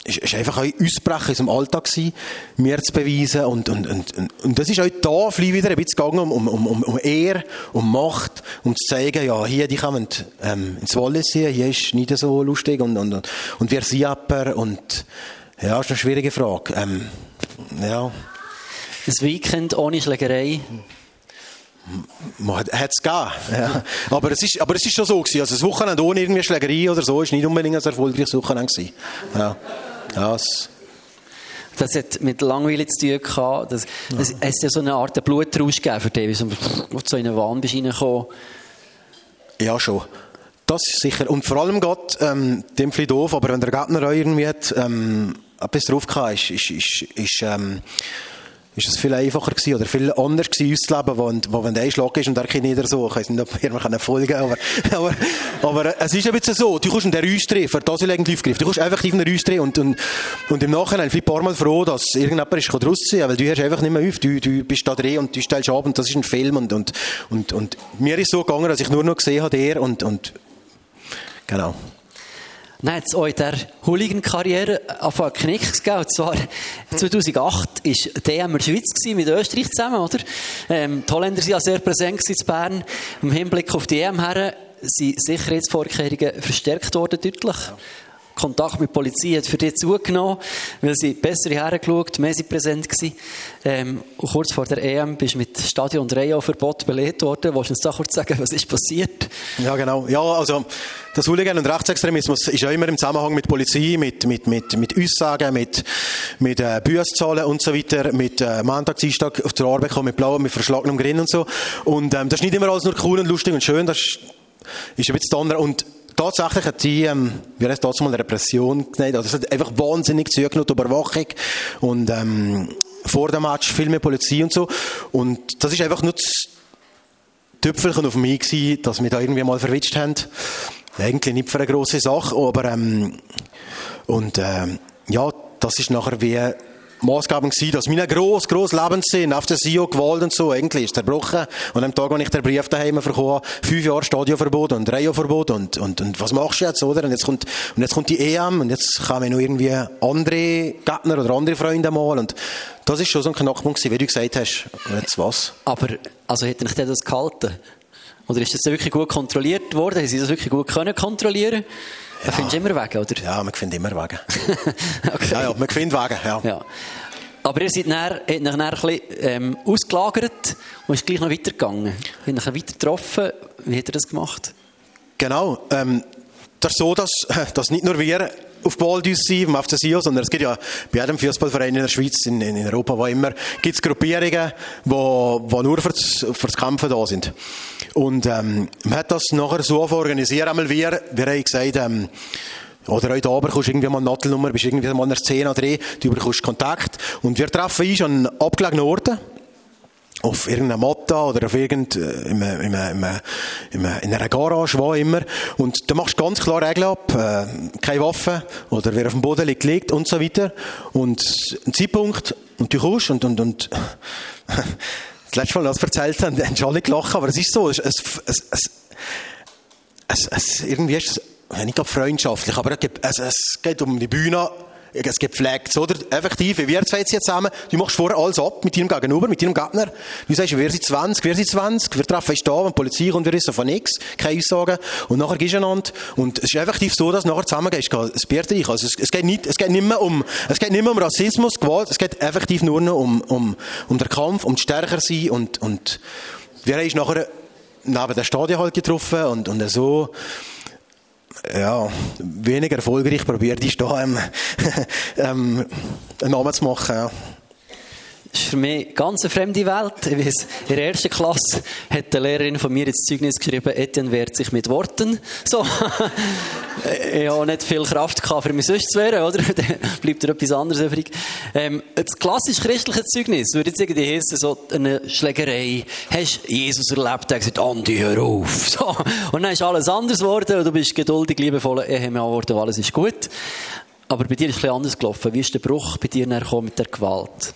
Speaker 2: ist, ist einfach ein Ausbrechen in unserem Alltag gewesen, mir zu beweisen und, und, und, und, das ist auch da vielleicht wieder ein bisschen gegangen um, um, um, um Ehr, um Macht, um zu zeigen, ja, hier, die kommen ähm, ins Wallis hier, hier ist nicht so lustig und, und, und wir sind aber und ja, ist eine schwierige Frage. Ähm, ja.
Speaker 1: Das Weekend ohne Schlägerei
Speaker 2: man hat es gegeben. Ja. Aber, es ist, aber es ist schon so gewesen. Also das Wochenende ohne irgendwie Schlägerei oder so ist nicht unbedingt ein erfolgreiches Wochenende gewesen. Ja. ja das,
Speaker 1: das hat mit Langweile zu tun gehabt. Das, das, ja. Es hat ja so eine Art Blutrausch gegeben für dich, wie du so in einen Wahn bist reingekommen.
Speaker 2: Ja, schon. Das ist sicher. Und vor allem Gott, ähm, dem viel doof, aber wenn der Gärtner irgendwie hat, ähm, etwas drauf gehabt, ist, ist, ist, ist ähm, ist es viel einfacher gewesen oder viel anders gewesen, auszuleben, wo, wo wenn der Einschlag ist und der Kind nicht so. Ich weiß nicht, ob wir mir folgen aber, aber, aber es ist ein bisschen so. Du kannst in den drehen, für das ich irgendwie aufgreifen. Du kannst einfach in den drehen und, und, und im Nachhinein ein paar Mal froh, dass irgendjemand ist rausziehen weil du hörst einfach nicht mehr auf. Du, du bist da drin und du stellst ab und das ist ein Film und, und, und, und mir ist so gegangen, dass ich nur noch gesehen habe, der und, und, genau.
Speaker 1: Dann hat es auch Hooligan-Karriere auf einen Knick gegeben. Und zwar 2008 war DM in Schweiz mit Österreich zusammen, oder? Ähm, die Holländer waren ja sehr präsent in Bern. Im Hinblick auf die EM her sind Sicherheitsvorkehrungen verstärkt worden, deutlich. Kontakt mit der Polizei hat für dich zugenommen, weil sie besser hergeschaut, mehr sie präsent gewesen. Ähm, kurz vor der EM bist du mit Stadion- und Reihenverbot belegt worden. Willst du uns da kurz sagen, was ist passiert?
Speaker 2: Ja, genau. Ja, also, das Hooligan- und Rechtsextremismus ist ja immer im Zusammenhang mit Polizei, mit, mit, mit, mit Aussagen, mit, mit äh, Büsszahlen und so weiter, mit äh, Montag, Dienstag auf der Arbeit kommen, mit Blau, mit verschlagenem Grin und so. Und ähm, das ist nicht immer alles nur cool und lustig und schön, das ist, ist ein bisschen Donner. Und tatsächlich hat die, ähm, wir haben es dazu mal Repression genannt, also es hat einfach wahnsinnig zugenommen, die Überwachung und ähm, vor dem Match viel mehr Polizei und so. Und das ist einfach nur das Tüpfelchen auf mich gewesen, dass wir da irgendwie mal verwitscht haben. Eigentlich nicht für eine grosse Sache, aber ähm, und ähm, ja, das ist nachher wie maßgebend gewesen, dass mein gross, gross Lebenssinn auf der SIO Gewalt und so eigentlich ist zerbrochen. Und am Tag, als ich den Brief daheim bekommen fünf Jahre Stadionverbot und Reihenverbot und, und, und was machst du jetzt, oder? Und jetzt kommt, und jetzt kommt die EM und jetzt kommen noch irgendwie andere Gegner oder andere Freunde mal und das ist schon so ein Knackpunkt gewesen, wie du gesagt hast. Jetzt was?
Speaker 1: Aber, also hätte ich das gehalten? Oder ist das wirklich gut kontrolliert worden? Haben Sie das wirklich gut können kontrollieren? Da findest du immer Wege, oder?
Speaker 2: Ja, man findet immer Wege.
Speaker 1: okay.
Speaker 2: Ja, ja, man findet Wege, ja.
Speaker 1: Ja. Aber ihr seid dann, habt dann ein bisschen ähm, ausgelagert und ist gleich noch weitergegangen. Habt euch weiter getroffen. Wie hat ihr das gemacht?
Speaker 2: Genau. Ähm, das ist so, dass, dass nicht nur wir auf Baldus sind, auf der SIO, sondern es gibt ja bei jedem Fußballverein in der Schweiz, in, in Europa, wo immer, gibt es Gruppierungen, wo, wo nur fürs, fürs Kämpfen da sind. Und ähm, man hat das nachher so organisiert, einmal wir, wir haben gesagt, ähm, oder heute Abend kommst du irgendwie mal eine Nadelnummer, bist irgendwie mal in einer Szene drin, du bekommst Kontakt. Und wir treffen uns an abgelegenen Orten auf irgendeiner Matta oder auf irgend, in, in, in, in, in einer Garage, wo immer. Und da machst du ganz klar Regeln ab. Äh, keine Waffe oder wer auf dem Boden liegt, liegt und so weiter. Und ein Zeitpunkt, und du kommst und, und, und das letzte Mal, als ich erzählt habe, haben alle gelacht, aber es ist so, es, es, es, es, irgendwie ist es, ja, nicht gerade freundschaftlich, aber es geht um die Bühne, es gibt Flex, oder? Effektiv, wir zwei jetzt zusammen, du machst vorher alles ab mit deinem Gegenüber, mit deinem Gegner. Du sagst, wir sind 20, wir sind 20, wir treffen uns da, und die Polizei kommt, wir wissen von nichts, keine Aussagen, und nachher gehst du einander, und es ist effektiv so, dass du nachher zusammen gehst, es Bier trinken. Also es, es, geht nicht, es geht nicht mehr um, es geht nicht mehr um Rassismus, Gewalt, es geht effektiv nur noch um, um, um den Kampf, um stärker sein, und, und wir haben uns nachher neben der Stadion halt getroffen, und, und so, ja, weniger erfolgreich probiert ich da ähm, ähm, einen Namen zu machen. Ja.
Speaker 1: Ist für mich eine ganz fremde Welt. Ich weiss, in der ersten Klasse hat die Lehrerin von mir ins Zeugnis geschrieben, Etienne wehrt sich mit Worten. So. ich habe nicht viel Kraft gehabt, für mich sonst zu wehren, oder? Dann bleibt dir etwas anderes übrig. Ähm, das klassisch christliche Zeugnis würde jetzt irgendwie heissen, so eine Schlägerei. Hast Jesus erlebt, der gesagt, Andi, hör auf. So. Und dann ist alles anders geworden und du bist geduldig, liebevoll Ehemann geworden, alles ist gut. Aber bei dir ist es bisschen anders gelaufen. Wie ist der Bruch bei dir nachher mit der Gewalt?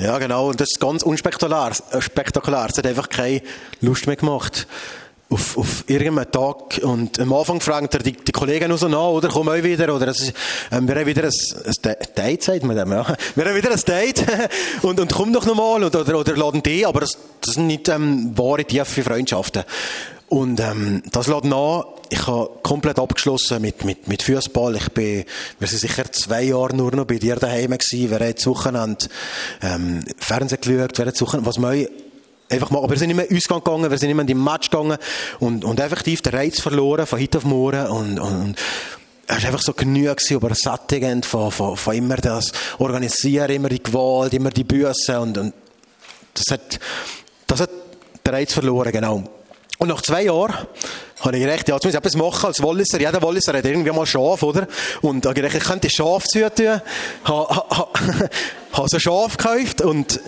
Speaker 2: Ja, genau. Und das ist ganz unspektakulär. Spektakulär. Es hat einfach keine Lust mehr gemacht. Auf, auf irgendeinen Tag. Und am Anfang fragen die, die Kollegen nur so nach, oder? Komm auch wieder, oder? Das ist, ähm, wir haben wieder ein, ein Date, sagt man dem, ja. Wir haben wieder ein Date. und, und komm doch nochmal, oder, oder, oder laden die, aber das, das sind nicht, ähm, wahre, tiefe Freundschaften. Und, ähm, das lädt nach, ich habe komplett abgeschlossen mit, mit, mit Fußball. Ich bin, wir sind sicher zwei Jahre nur noch bei dir daheim gewesen. Wir haben das Wochenende, ähm, Fernsehen geschaut, wir haben das was wir einfach machen. Aber wir sind nicht mehr Ausgang gegangen, wir sind nicht mehr in die Match gegangen und, und effektiv den Reiz verloren von heute auf morgen und, und, es war einfach so genug, aber sättigend von, von, von immer das Organisieren, immer die Gewalt, immer die Büsse und, und das hat, das hat den Reiz verloren, genau. Und nach zwei Jahren habe ich gedacht, ja, jetzt muss ich etwas machen als Walliser. Jeder Walliser hat irgendwie mal Schaf, oder? Und da ich gedacht, ich könnte Schaf zutun. Habe, habe, habe so Schaf gekauft und,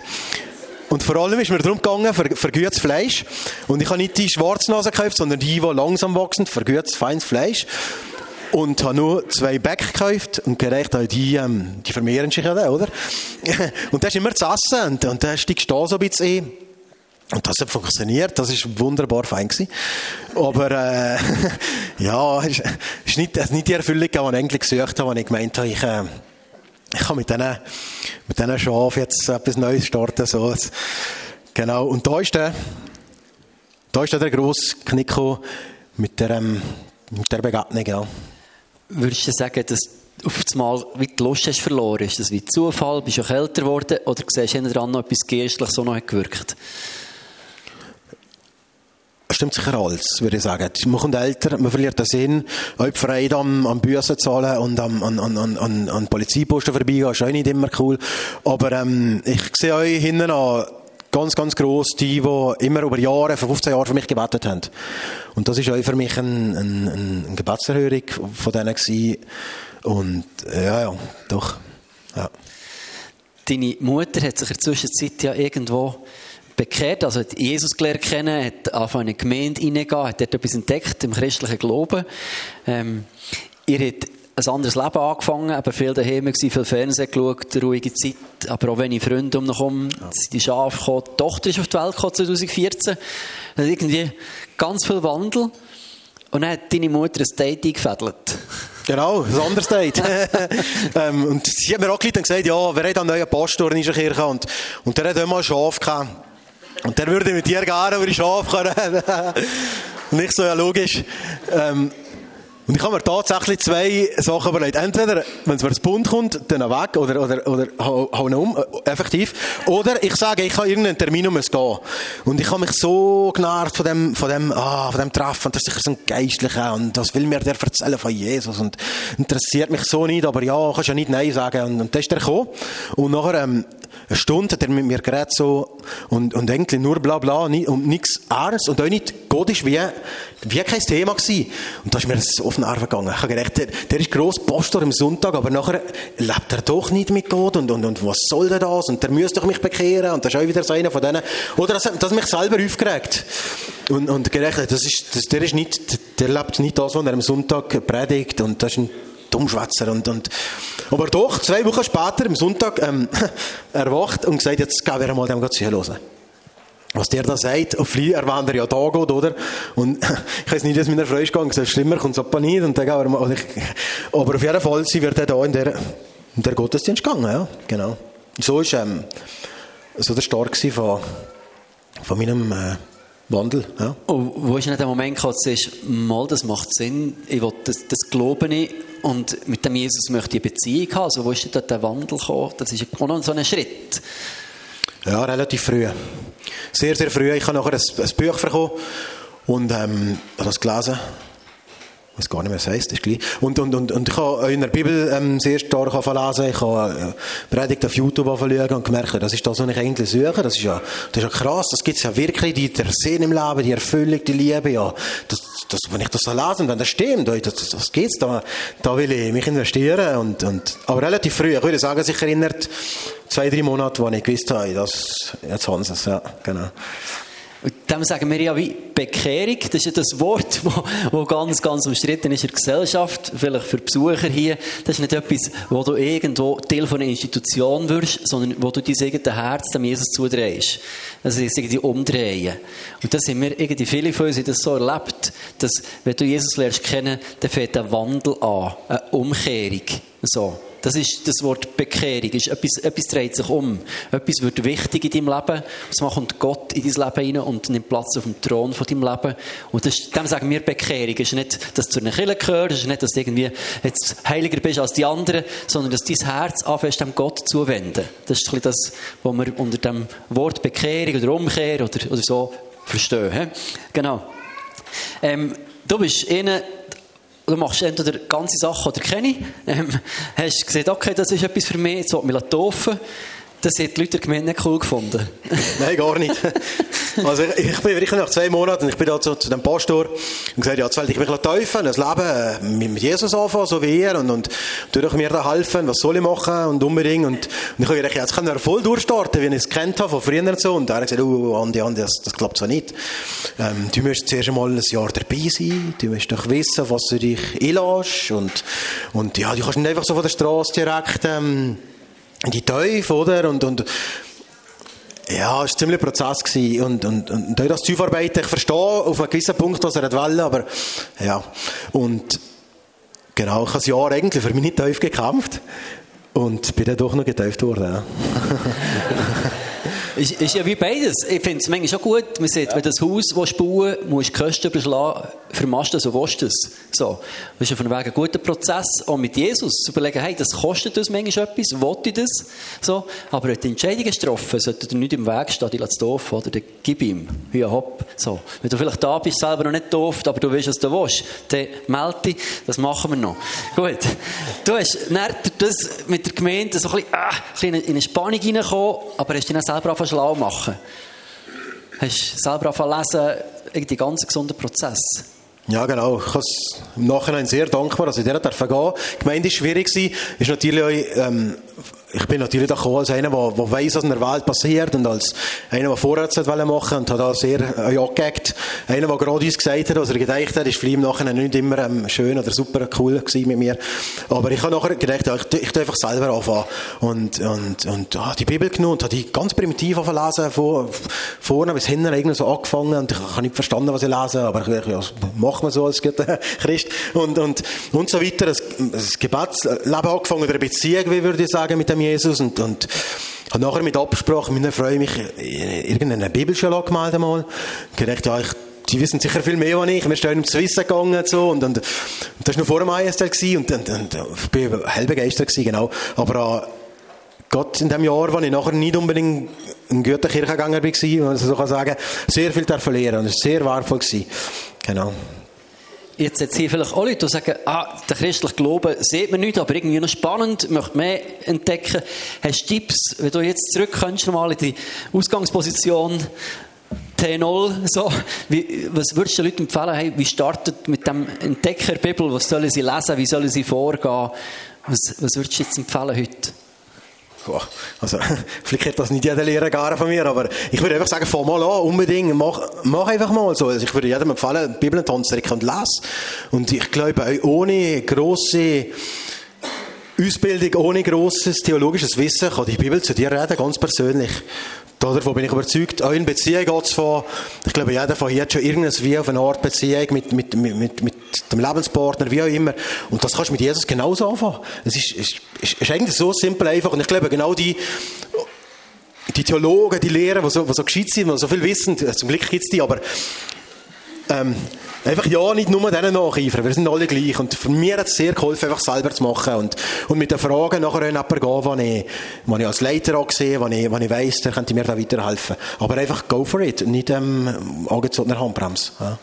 Speaker 2: und vor allem ist mir darum gegangen, für, für gutes Fleisch. Und ich habe nicht die Schwarznase gekauft, sondern die, die langsam wachsen, für gutes, feines Fleisch. Und habe nur zwei Bäck gekauft und gedacht, die, ähm, die vermehren sich ja, oder? Und das ist immer zu essen und, und da steigst du da so ein bisschen ein. Und das hat funktioniert, das ist wunderbar fein gewesen. Aber äh, ja, es ist nicht, es ist nicht die Erfüllung, die ich eigentlich gesucht habe, wenn ich gemeint habe, ich, äh, ich kann mit diesen mit Schafen jetzt etwas Neues starten. So. Genau, und da ist der, da ist der grosse Knick mit der, ähm, mit der Begegnung. Ja.
Speaker 1: würdest du sagen, dass du auf einmal wie die Lust hast verloren? Ist das wie Zufall? Bist du auch älter geworden? Oder siehst du dran noch etwas Geistliches, so noch hat gewirkt?
Speaker 2: Stimmt sicher alles, würde ich sagen. Man kommt älter, man verliert den Sinn. Auch die Freude am, am Büssen zahlen und am, an, an, an, an Polizeiposten vorbeigehen, ist auch nicht immer cool. Aber ähm, ich sehe euch hinten an, ganz, ganz gross, die, die immer über Jahre, vor 15 Jahren für mich gebetet haben. Und das ist auch für mich ein, ein, ein Gebetserhörung von denen gewesen. Und ja, ja, doch. Ja.
Speaker 1: Deine Mutter hat sich in der Zwischenzeit ja irgendwo bekehrt, also hat Jesus gelernt kennen, hat angefangen in eine Gemeinde hineingehen, hat dort etwas entdeckt im christlichen Glauben. Ähm, ihr habt ein anderes Leben angefangen, aber viel daheim gewesen, viel Fernsehen geschaut, ruhige Zeit, aber auch wenn ich Freunde umgekommen, ja. die Schafe gekommen, die Tochter ist auf die Welt gekommen 2014, hat irgendwie ganz viel Wandel und dann hat deine Mutter ein Date eingefädelt.
Speaker 2: Genau, ein anderes Date. ähm, und sie hat mir auch gesagt, ja, wer hat einen neuen Pastor in der Kirche und, und der hat immer ein Schaf gehabt. Und der würde mit dir gerne über die Schafe können. Nicht so ja logisch. Ähm, und ich habe mir tatsächlich zwei Sachen überlegt. Entweder, wenn es mir ins Bund kommt, dann weg oder, oder, oder hau, hau um, äh, effektiv. Oder ich sage, ich habe irgendeinen Termin, um es gehen. Und ich habe mich so genervt von dem, von dem, ah, von dem Treffen. Das ist sicher so ein Geistlicher und das will mir der erzählen von Jesus und interessiert mich so nicht. Aber ja, kannst ja nicht Nein sagen. Und, und dann ist er gekommen. Und nachher, ähm, eine Stunde hat er mit mir geredet so und, und eigentlich nur bla bla und nichts Ernst und auch nicht, Gott ist wie, wie kein Thema gewesen. Und da ist mir das auf den Nerven gegangen. Ich habe gedacht, der, der ist gross Pastor am Sonntag, aber nachher lebt er doch nicht mit Gott und, und, und was soll denn das? Und der müsste doch mich bekehren und das ist auch wieder so einer von denen. Oder das, das hat mich selber aufgeregt. Und, und gerechnet, das ist, das, der ist nicht, der lebt nicht das, was er am Sonntag predigt und das ist ein Dummschwätzer und, und, aber doch, zwei Wochen später, am Sonntag, ähm, erwacht und gesagt, jetzt gehen wir mal dem zuhören was der da sagt, auf erwähnt er ja da geht, oder? Und ich weiß nicht, wie es mit einer Frau ist gegangen, so schlimmer kommt es nicht, und dann gehen wir mal, aber auf jeden Fall, sie wird da in der, in der Gottesdienst gegangen, ja, genau. So ist, ähm, so der Start von, von meinem, äh, Wandel. Ja.
Speaker 1: Und wo ist denn der Moment gekommen, sagst, mal, das macht Sinn, ich will das, das glaube ich und mit dem Jesus möchte ich eine Beziehung haben. Also wo ist denn der Wandel gekommen? Das ist auch noch so ein Schritt.
Speaker 2: Ja, relativ früh. Sehr, sehr früh. Ich habe nachher ein, ein Buch bekommen und ähm, habe das gelesen weiß gar nicht mehr, was heisst, ist gleich. Und, und, und, und ich habe in der Bibel ähm, sehr stark verlesen, ich habe äh, Predigt auf YouTube anschauen und gemerkt, das ist das, was ich eigentlich suche, das ist ja, das ist ja krass, das gibt es ja wirklich, die, der Sinn im Leben, die Erfüllung, die Liebe, ja, das, das, wenn ich das so lese und wenn das stimmt, das, das geht's, da, da will ich mich investieren und, und, aber relativ früh, ich würde sagen, sich erinnert, zwei, drei Monate, wo ich gewusst habe, das, jetzt haben sie es, ja, genau.
Speaker 1: Und dem sagen wir ja wie Bekehrung. Das ist ja das Wort, das ganz, ganz umstritten ist in der Gesellschaft. Vielleicht für Besucher hier. Das ist nicht etwas, wo du irgendwo Teil von einer Institution wirst, sondern wo du dein eigenes Herz dem Jesus zudrehst. Also das irgendwie umdrehen. Und das haben wir irgendwie viele von uns das so erlebt, dass wenn du Jesus lernst kennen, dann fängt ein Wandel an. Eine Umkehrung. So. Das ist das Wort Bekehrung. Ist etwas, etwas dreht sich um. Etwas wird wichtig in deinem Leben. Was kommt Gott in dein Leben hinein und nimmt Platz auf dem Thron von deinem Leben. Und das, dem sagen wir Bekehrung. Es ist nicht, dass du zu einer Kirche gehörst. Es ist nicht, dass du irgendwie jetzt heiliger bist als die anderen, sondern dass dein Herz anfängt, dem Gott zuwenden. Das ist das, was wir unter dem Wort Bekehrung oder Umkehr oder, oder so verstehen. Genau. Ähm, du bist innen du machst entweder ganze Sachen oder keine. Ähm, hast gesagt, okay, das ist etwas für mich, jetzt will ich taufen. Das hat die Leute der Gemeinde nicht cool gefunden.
Speaker 2: Nein, gar nicht. Also ich, ich bin wirklich nach zwei Monaten, ich bin da zu, zu dem Pastor und gesagt, ja, jetzt will ich mich taufen, das Leben äh, mit Jesus anfangen, so wie ihr, und, und durch mir da helfen, was soll ich machen und unbedingt. Und, und ich habe gedacht, jetzt kann er voll durchstarten, wie ich es kennt habe von früher so. Und er hat gesagt, oh, Andi, Andi, das, das klappt so nicht. Ähm, du musst zuerst einmal ein Jahr dabei sein, du musst doch wissen, was du dich einlässt und, und ja, du kannst nicht einfach so von der Straße direkt ähm, in die Teufel, oder? Und, und ja, es war ein ziemlicher Prozess. Gewesen. Und, und, und durch das Zuarbeiten, ich verstehe auf einem gewissen Punkt, was er wollte, aber ja. Und genau, ich habe ein Jahr eigentlich für nicht tief gekämpft und bin dann doch noch getauft worden. Ja.
Speaker 1: ist, ist ja wie beides. Ich finde es manchmal schon gut, man sieht, ja. wenn das Haus bauen musst du Kosten überschlagen, vermachst du so willst du es. So. Das ist auf einem Weg ein guter Prozess, auch mit Jesus, zu überlegen, hey, das kostet uns manchmal etwas, will ich das? So. Aber die Entscheidung ist getroffen, sollte dir nicht im Weg stehen, die lass doof, oder dann gib ihm, ja hopp. So. Wenn du vielleicht da bist, selber noch nicht doof, aber du weißt, was du willst, dann melde dich, das machen wir noch. Gut. Du hast das mit der Gemeinde so ein bisschen, ah, ein bisschen in eine Spannung reingekommen, aber hast dich dann selber angefangen schlau machen. Hast selber angefangen lesen, den ganzen gesunden Prozess.
Speaker 2: Ja, genau. Ich bin im Nachhinein sehr dankbar, dass ich der gehen durfte. Die Gemeinde war schwierig. Ist natürlich auch, ähm, ich bin natürlich da gekommen als einer, der, der weiss, was in der Welt passiert und als einer, der vorwärts machen wollte und hat da sehr äh, gegeben. Einer, der gerade uns gesagt hat, was er gedacht hat, ist für ihn nachher nicht immer ähm, schön oder super cool gewesen mit mir. Aber ich habe nachher gedacht, ja, ich, ich einfach selber anfangen und, und, und ah, die Bibel genommen und habe die ganz primitiv lesen, von vorne bis hinten irgendwie so angefangen und ich habe nicht verstanden, was ich lese, aber ich, ja, macht man so als Christ und, und, und so weiter. Das, das Gebetsleben angefangen, oder eine Beziehung, wie würde ich sagen, mit dem Jesus und, und habe nachher mit Absprache mit Frau mich in irgendeine Bibelschule angemeldet mal. gedacht, ja, ich, die wissen sicher viel mehr als ich. Wir sind ins Wissen gegangen und so. Und, und, und das war noch vor dem ISL und, und, und, ich bin hell begeistert gewesen, genau. Aber äh, Gott in dem Jahr, wo ich nachher nicht unbedingt in guter Kirche gegangen bin, wenn man so kann sagen, sehr viel verlieren. Und es war sehr wertvoll. Genau.
Speaker 1: Jetzt jetzt hier vielleicht auch Leute, die sagen, ah, der christliche Glaube sieht man nicht, aber irgendwie noch spannend, möchte mehr entdecken. Hast du Tipps, wenn du jetzt zurück kannst, nochmal in die Ausgangsposition T0, so, wie, was würdest du den Leuten empfehlen, hey, wie startet mit dem Entdecker Bibel, was sollen sie lesen, wie sollen sie vorgehen? Was, was würdest du jetzt empfehlen heute?
Speaker 2: Also, vielleicht hat das nicht jeder Lehrer gar von mir, aber ich würde einfach sagen, fang mal an, unbedingt, mach, mach einfach mal so. Also ich würde jedem empfehlen, Bibel und Tanzreck und les. Und ich glaube, ohne grosse Ausbildung, ohne grosses theologisches Wissen kann die Bibel zu dir reden, ganz persönlich. Davon bin ich überzeugt. Auch in Beziehung geht es von, ich glaube, jeder von hier hat schon irgendwas wie auf eine Art Beziehung mit, mit, mit, mit dem Lebenspartner, wie auch immer. Und das kannst du mit Jesus genauso anfangen. Es ist, ist, ist, ist eigentlich so simpel einfach. Und ich glaube, genau die, die Theologen, die Lehrer, die so, die so gescheit sind, die so viel wissen, zum Glück gibt es die, aber ähm, einfach ja, nicht nur denen nacheifern, wir sind alle gleich. Und mich hat es sehr geholfen, einfach selber zu machen und, und mit den Fragen nachher an jemanden gehen, den ich, den ich als Leiter auch sehe, ich, den ich weiss, der könnte mir da weiterhelfen. Aber einfach go for it, nicht ähm, angezogener Handbremse. Ja.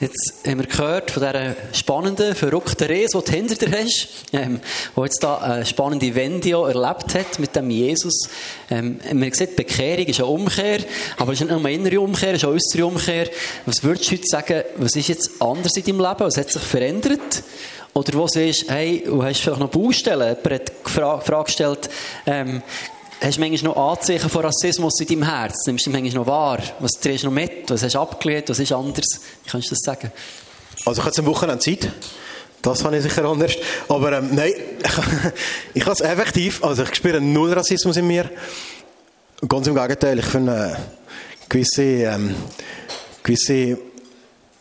Speaker 1: Jetzt haben wir gehört von dieser spannenden, verrückten Reise, die du hinter dir hast, ähm, die jetzt da eine spannende Wende erlebt hat mit dem Jesus. Ähm, man sieht, Bekehrung ist eine Umkehr, aber es ist nicht nur eine innere Umkehr, es ist auch eine äußere Umkehr. Was würdest du heute sagen, was ist jetzt anders in deinem Leben? Was hat sich verändert? Oder wo siehst hey, du hast vielleicht noch Baustellen? Jemand hat die Frage gestellt, ähm, Hast du manchmal noch Anzeichen von Rassismus in deinem Herz? Nimmst du manchmal noch wahr? Was drehst du noch mit? Was hast du abgelehnt? Was ist anders? Wie kannst du das sagen?
Speaker 2: Also ich habe jetzt am Wochenende Zeit. Das habe ich sicher anders. Aber ähm, nein, ich habe es effektiv, also ich spüre null Rassismus in mir. Ganz im Gegenteil, ich finde äh, gewisse, ähm, gewisse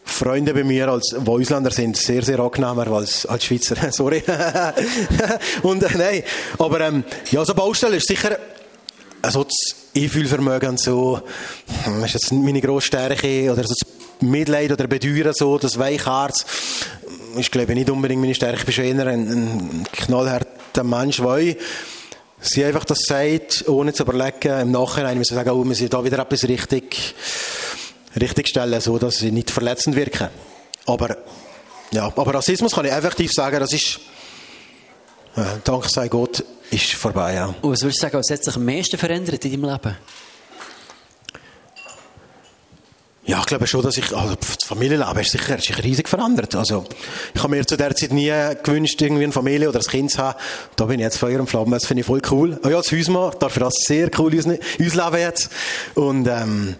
Speaker 2: Freunde bei mir, als, Ausländer sind, sehr, sehr angenehmer als, als Schweizer. Sorry. und, äh, nein. Aber, ähm, ja, so Baustelle ist sicher, also das Einfühlvermögen so, hm, ist jetzt meine grosse Stärke, oder so das Mitleid oder Bedeuern, so, das Weichherz, ist, glaube ich, nicht unbedingt meine Stärke. Ich bin schon eher ein, ein knallharter Mensch, der sie einfach das sagt, ohne zu überlegen, im Nachhinein müssen sagen, oh, wir sind da wieder etwas richtig, richtig stellen, so dass sie nicht verletzend wirken. Aber, ja, aber Rassismus kann ich effektiv sagen, das ist, äh, dank sei Gott, ist vorbei. Ja.
Speaker 1: Und was würdest du sagen, was hat sich am meisten verändert in deinem Leben?
Speaker 2: Ja, ich glaube schon, dass ich, also das Familienleben ist sicher, ist sicher riesig verändert. Also, ich habe mir zu der Zeit nie gewünscht, irgendwie eine Familie oder ein Kind zu haben. Da bin ich jetzt Feuer und Flamme, das finde ich voll cool. Oh ja, als Hausmann darf ich das sehr cool ausleben jetzt. Und, ähm,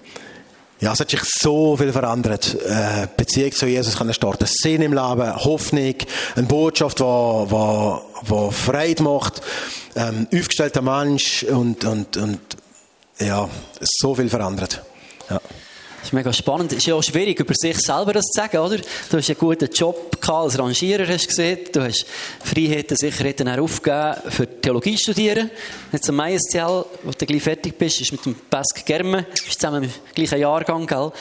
Speaker 2: ja, es hat sich so viel verändert. Äh, Beziehung zu Jesus kann starten. Sinn im Leben, Hoffnung, eine Botschaft, die, die, die Freude macht, ähm, aufgestellter Mensch und, und, und, ja, so viel verändert. Ja.
Speaker 1: Das ist mega spannend. Es ist ja auch schwierig, über sich selber das zu sagen, oder? Du hast einen guten Job als Rangierer, hast du gesehen. Du hast Freiheiten, Sicherheiten aufgegeben, für Theologie studieren. Jetzt am ISTL, wo du gleich fertig bist, ist mit dem Pesk Germe, bist zusammen im gleichen Jahrgang, gell?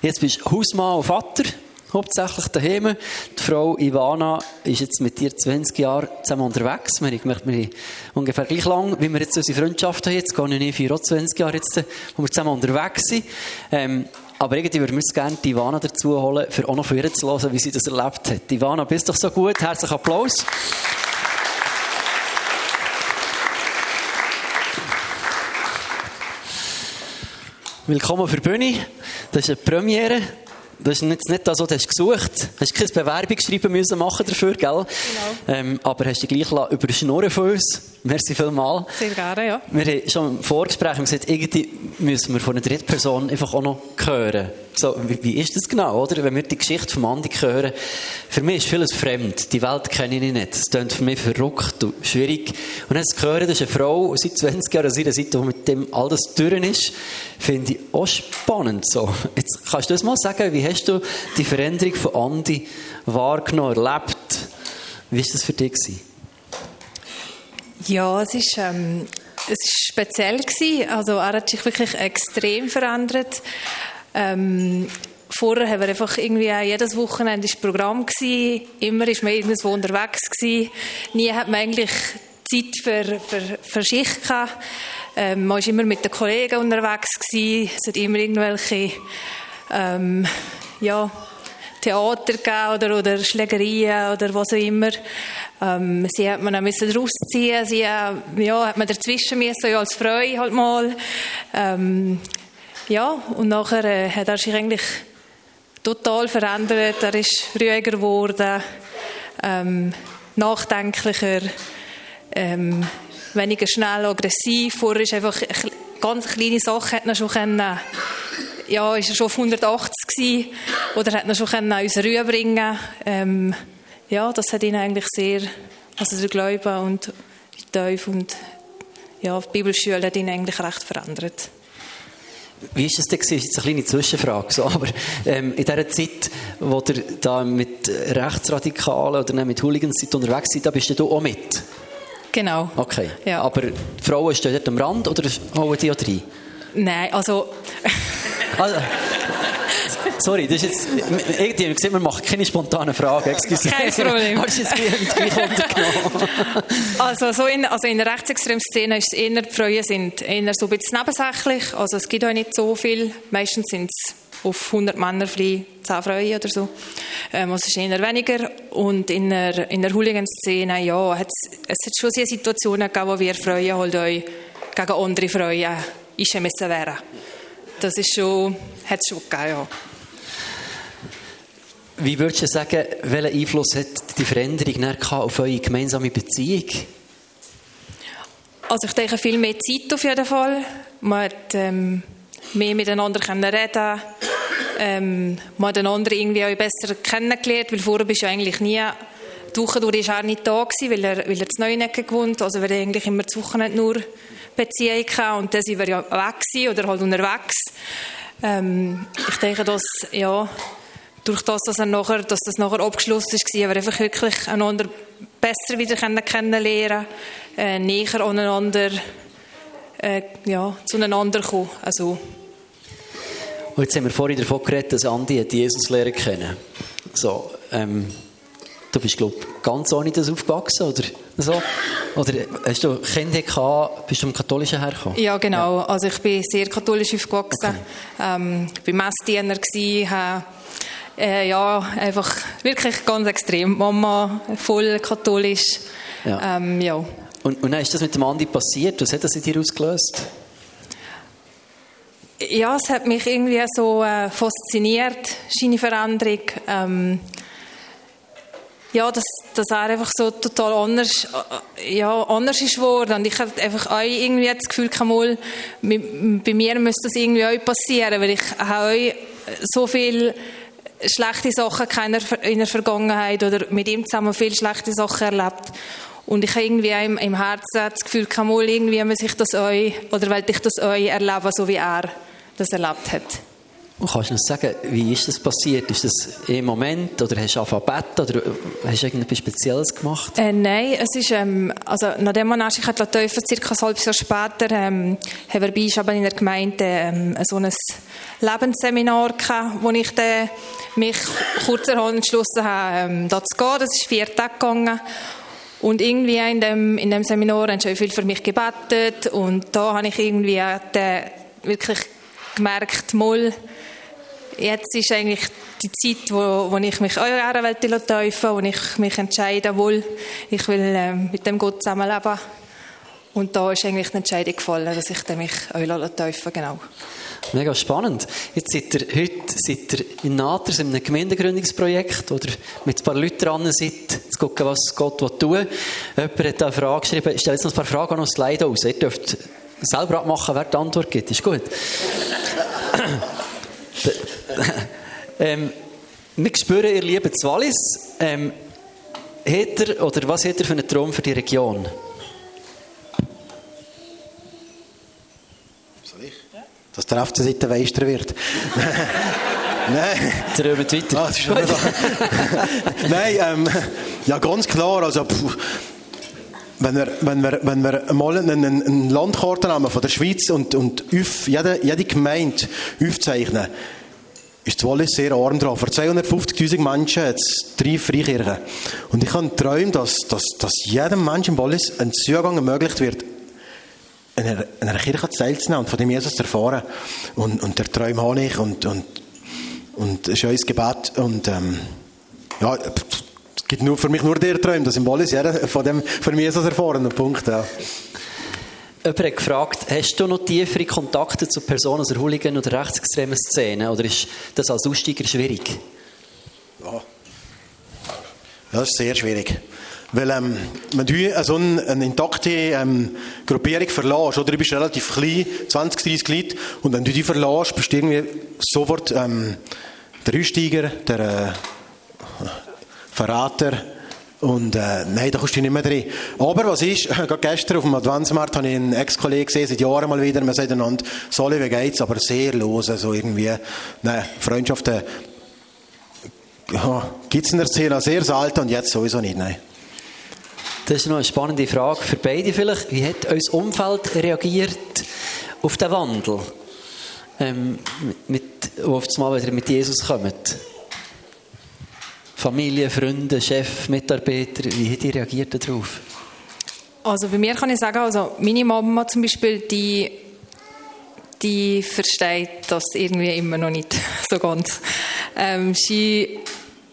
Speaker 1: Jetzt bist du Hausmann und Vater hauptsächlich daheim. Die Frau Ivana ist jetzt mit dir 20 Jahre zusammen unterwegs. Wir haben ungefähr gleich lang, wie wir jetzt unsere Freundschaft haben. Jetzt gehen wir für 20 Jahre jetzt, wo wir zusammen unterwegs sind. Ähm, aber irgendwie würden wir gerne die Ivana dazu holen, für auch noch von ihr zu hören, wie sie das erlebt hat. Ivana, bist doch so gut. Herzlichen Applaus. Willkommen für Bühne. Das ist eine Premiere. Das ist jetzt nicht das, was du hast gesucht hast. Du kein Bewerbungsschreiben müssen machen dafür, gell? Genau. Ähm, aber hast du gleich überschnurren von uns. Merci vielmals.
Speaker 3: Sehr gerne, ja.
Speaker 1: Wir haben schon im Vorgespräch gesagt, irgendwie müssen wir von einer dritten Person einfach auch noch hören. So, wie, ist das genau, oder? Wenn wir die Geschichte von Andi hören, für mich ist vieles fremd. Die Welt kenne ich nicht. Es klingt für mich verrückt und schwierig. Und dann zu hören, das ist eine Frau seit 20 Jahren an seiner Seite, die mit dem all das durch ist, finde ich auch spannend. So. Jetzt kannst du das mal sagen, wie hast du die Veränderung von Andi wahrgenommen, erlebt? Wie war das für dich? Gewesen?
Speaker 3: Ja, es ist, ähm, es ist speziell gewesen. Also er hat sich wirklich extrem verändert. Ähm, vorher haben wir einfach irgendwie jedes Wochenende das Programm gewesen. Immer ist man irgendwo unterwegs gewesen. Nie hat man eigentlich Zeit für, für, für Schicht gehabt. Ähm, man war immer mit den Kollegen unterwegs gewesen. Es hat immer irgendwelche, ähm, ja, Theater gegeben oder, oder Schlägerien oder was auch immer. Ähm, sie hat man auch müssen rausziehen, sie äh, ja, hat man dazwischen müssen, ja, als Frau halt mal. Ähm, ja, und nachher äh, hat er sich eigentlich total verändert. Er ist ruhiger geworden, ähm, nachdenklicher, ähm, weniger schnell aggressiv. Vorher ist einfach ganz kleine Sachen hat er schon können, ja, ist er schon auf 180 gewesen, oder hat er schon können uns rüberbringen. Ähm, ja, das hat ihn eigentlich sehr, also der Glaube und die Teufel und ja, die Bibelschule hat ihn eigentlich recht verändert.
Speaker 1: Wie ist es denn? Das ist jetzt eine kleine Zwischenfrage. So, aber ähm, in dieser Zeit, wo ihr da mit Rechtsradikalen oder mit Hooligans unterwegs seid, da bist du auch mit?
Speaker 3: Genau.
Speaker 1: Okay. Ja. Aber die Frauen stehen dort am Rand oder hauen die auch rein?
Speaker 3: Nein, also...
Speaker 1: also sorry, das ist jetzt... Irgendwie haben gesehen, wir machen keine spontanen Fragen. Excuse.
Speaker 3: Kein Problem.
Speaker 1: Hast du jetzt gleich untergenommen?
Speaker 3: also, so in, also in der rechtsextremen Szene ist es eher, die Frauen sind eher so ein bisschen nebensächlich. Also es gibt auch nicht so viel. Meistens sind es auf 100 Männer frei 10 Frauen oder so. Ähm, also es ist eher weniger. Und in der, in der Hooligan-Szene, ja, hat's, es hat schon sehr Situationen gegeben, wo wir Frauen halt euch gegen andere Frauen einschämen müssen wären. Das ist schon, hat es schon gegeben, ja.
Speaker 1: Wie würdest du sagen, welchen Einfluss hat die Veränderung auf eure gemeinsame Beziehung?
Speaker 3: Also ich denke, viel mehr Zeit auf jeden Fall. Man hat ähm, mehr miteinander können reden ähm, Man hat einander irgendwie auch besser kennengelernt, weil vorher bist du eigentlich nie die Woche durch er nicht da gewesen, weil er, weil er zu Neunecken gewohnt Also wir hatten eigentlich immer das Wochenende nur Beziehung gehabt und dann sind wir ja weg oder halt unterwegs. Ähm, ich denke, dass, ja, durch das, dass, er nachher, dass das nachher abgeschlossen war, aber einfach wirklich einander besser wieder kennenlernen, äh, näher aneinander, äh, ja, zueinander kommen. Also.
Speaker 1: Und jetzt haben wir vorhin davon geredet, dass Andi hat Jesus lernen kennen. So, ähm, du bist, glaube ganz ohne das aufgewachsen, oder so? Oder hast du Kinder gehabt, bist du im Katholischen hergekommen?
Speaker 3: Ja, genau. Ja. Also ich bin sehr katholisch aufgewachsen. Okay. Ähm, ich war Messdiener, habe äh, ja, einfach wirklich ganz extrem. Mama voll katholisch. Ja. Ähm, ja.
Speaker 1: Und, und dann ist das mit dem Andi passiert? Was hat das in dir ausgelöst?
Speaker 3: Ja, es hat mich irgendwie so äh, fasziniert, seine Veränderung. Ähm, ja, dass, dass er einfach so total anders, ja, anders ist geworden. Und ich habe einfach auch irgendwie das Gefühl, mal, bei mir müsste das irgendwie auch passieren, weil ich habe auch so viel schlechte Sachen in der Vergangenheit oder mit ihm zusammen viele schlechte Sachen erlebt. Und ich habe irgendwie im, im Herzen das Gefühl, mal irgendwie muss ich das euch, oder will ich das euch erleben, so wie er das erlebt hat.
Speaker 1: Kannst du uns sagen, wie ist das passiert? Ist das im Moment oder hast du beten oder hast du irgendetwas Spezielles gemacht?
Speaker 3: Äh, nein, es ist, ähm, also nachdem man sich hat Teufel, circa ein halbes Jahr später, ähm, haben wir bei in der Gemeinde ähm, so ein Lebensseminar gehabt, wo ich dann mich kurzerhand entschlossen habe, ähm, da zu gehen. Das ist vier Tage gegangen. Und irgendwie in dem, in dem Seminar haben schon viel für mich gebetet und da habe ich irgendwie wirklich gemerkt, mal, jetzt ist eigentlich die Zeit, wo, wo ich mich eurer Welt taufen wo ich mich entscheide, wohl, ich will äh, mit dem Gott zusammenleben. Und da ist eigentlich die Entscheidung gefallen, dass ich mich euch taufen genau.
Speaker 1: Mega spannend. Jetzt seid ihr heute seid ihr in Naters in einem Gemeindegründungsprojekt oder mit ein paar Leuten dran seid, zu gucken, was Gott tun will. Jemand hat eine Frage geschrieben. Ich stelle jetzt noch ein paar Fragen an das Slide aus. Ihr dürft selber abmachen, wer die Antwort gibt. Ist gut. ähm, wir spüren, ihr liebt Wallis. Ähm, hat er, oder was hat er für einen Traum für die Region?
Speaker 2: Soll ich? Dass der FC Seite Meister wird.
Speaker 1: Nein. Träumt weiter.
Speaker 2: Ah, ist Nein, ähm, ja, ganz klar. Also, pff, wenn wir, wenn wir, wenn wir mal einen, einen Landkarte nehmen von der Schweiz und, und auf, jede, jede Gemeinde aufzeichnen, ist Wallis sehr arm dran. Für 250'000 Menschen hat es drei Freikirchen. Und ich habe träumen, dass, dass, dass jedem Menschen im Wallis ein Zugang ermöglicht wird, in einer, in einer Kirche teilzunehmen und von dem Jesus zu erfahren. Und, und der Traum habe ich und, und, und es ist unser Gebet. Und ähm, ja, es gibt nur, für mich nur der Traum, dass im Wallis jeder von dem von Jesus erfahren. Punkt. Ja.
Speaker 1: Jemand hat gefragt, hast du noch tiefere Kontakte zu Personen aus der Hooligan- oder rechtsextremen Szene? Oder ist das als Aussteiger schwierig?
Speaker 2: Ja, das ist sehr schwierig. Weil, ähm, wenn du so eine, eine intakte ähm, Gruppierung verlässt, oder du bist relativ klein, 20, 30 Leute, und wenn du die verlässt, bist du irgendwie sofort ähm, der Aussteiger, der äh, Verräter, und äh, nein, da kommst du nicht mehr drin. Aber was ist, gerade gestern auf dem Adventsmarkt habe ich einen Ex-Kollegen gesehen, seit Jahren mal wieder, wir sagen einander, Soli, wie geht's? Aber sehr los, also irgendwie, nein, Freundschaften, ja, gibt's in der Szene sehr selten und jetzt sowieso nicht, nein.
Speaker 1: Das ist noch eine spannende Frage für beide vielleicht. Wie hat unser Umfeld reagiert auf den Wandel, ähm, mit, wo auf einmal wieder mit Jesus kommt? Familie, Freunde, Chef, Mitarbeiter, wie hat die reagiert darauf?
Speaker 3: Also bei mir kann ich sagen, also meine Mama zum Beispiel, die, die versteht das irgendwie immer noch nicht so ganz. Ähm, sie,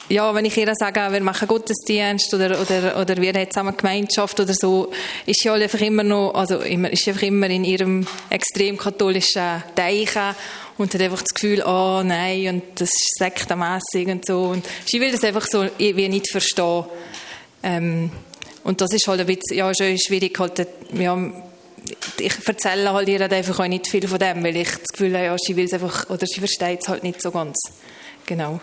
Speaker 3: ja, wenn ich ihr sage, wir machen Gottesdienst oder, oder, oder wir haben zusammen Gemeinschaft oder so, ist sie halt einfach immer noch, also immer, ist einfach immer in ihrem extrem katholischen Deichen und hat einfach das Gefühl, oh nein, und das ist sektenmässig und so. Und sie will das einfach so wie nicht verstehen. Ähm, und das ist halt ein bisschen, ja, schon schwierig, halt, ja, ich erzähle halt ihr einfach auch nicht viel von dem, weil ich das Gefühl habe, ja, sie will es einfach, oder sie versteht es halt nicht so ganz. Genau.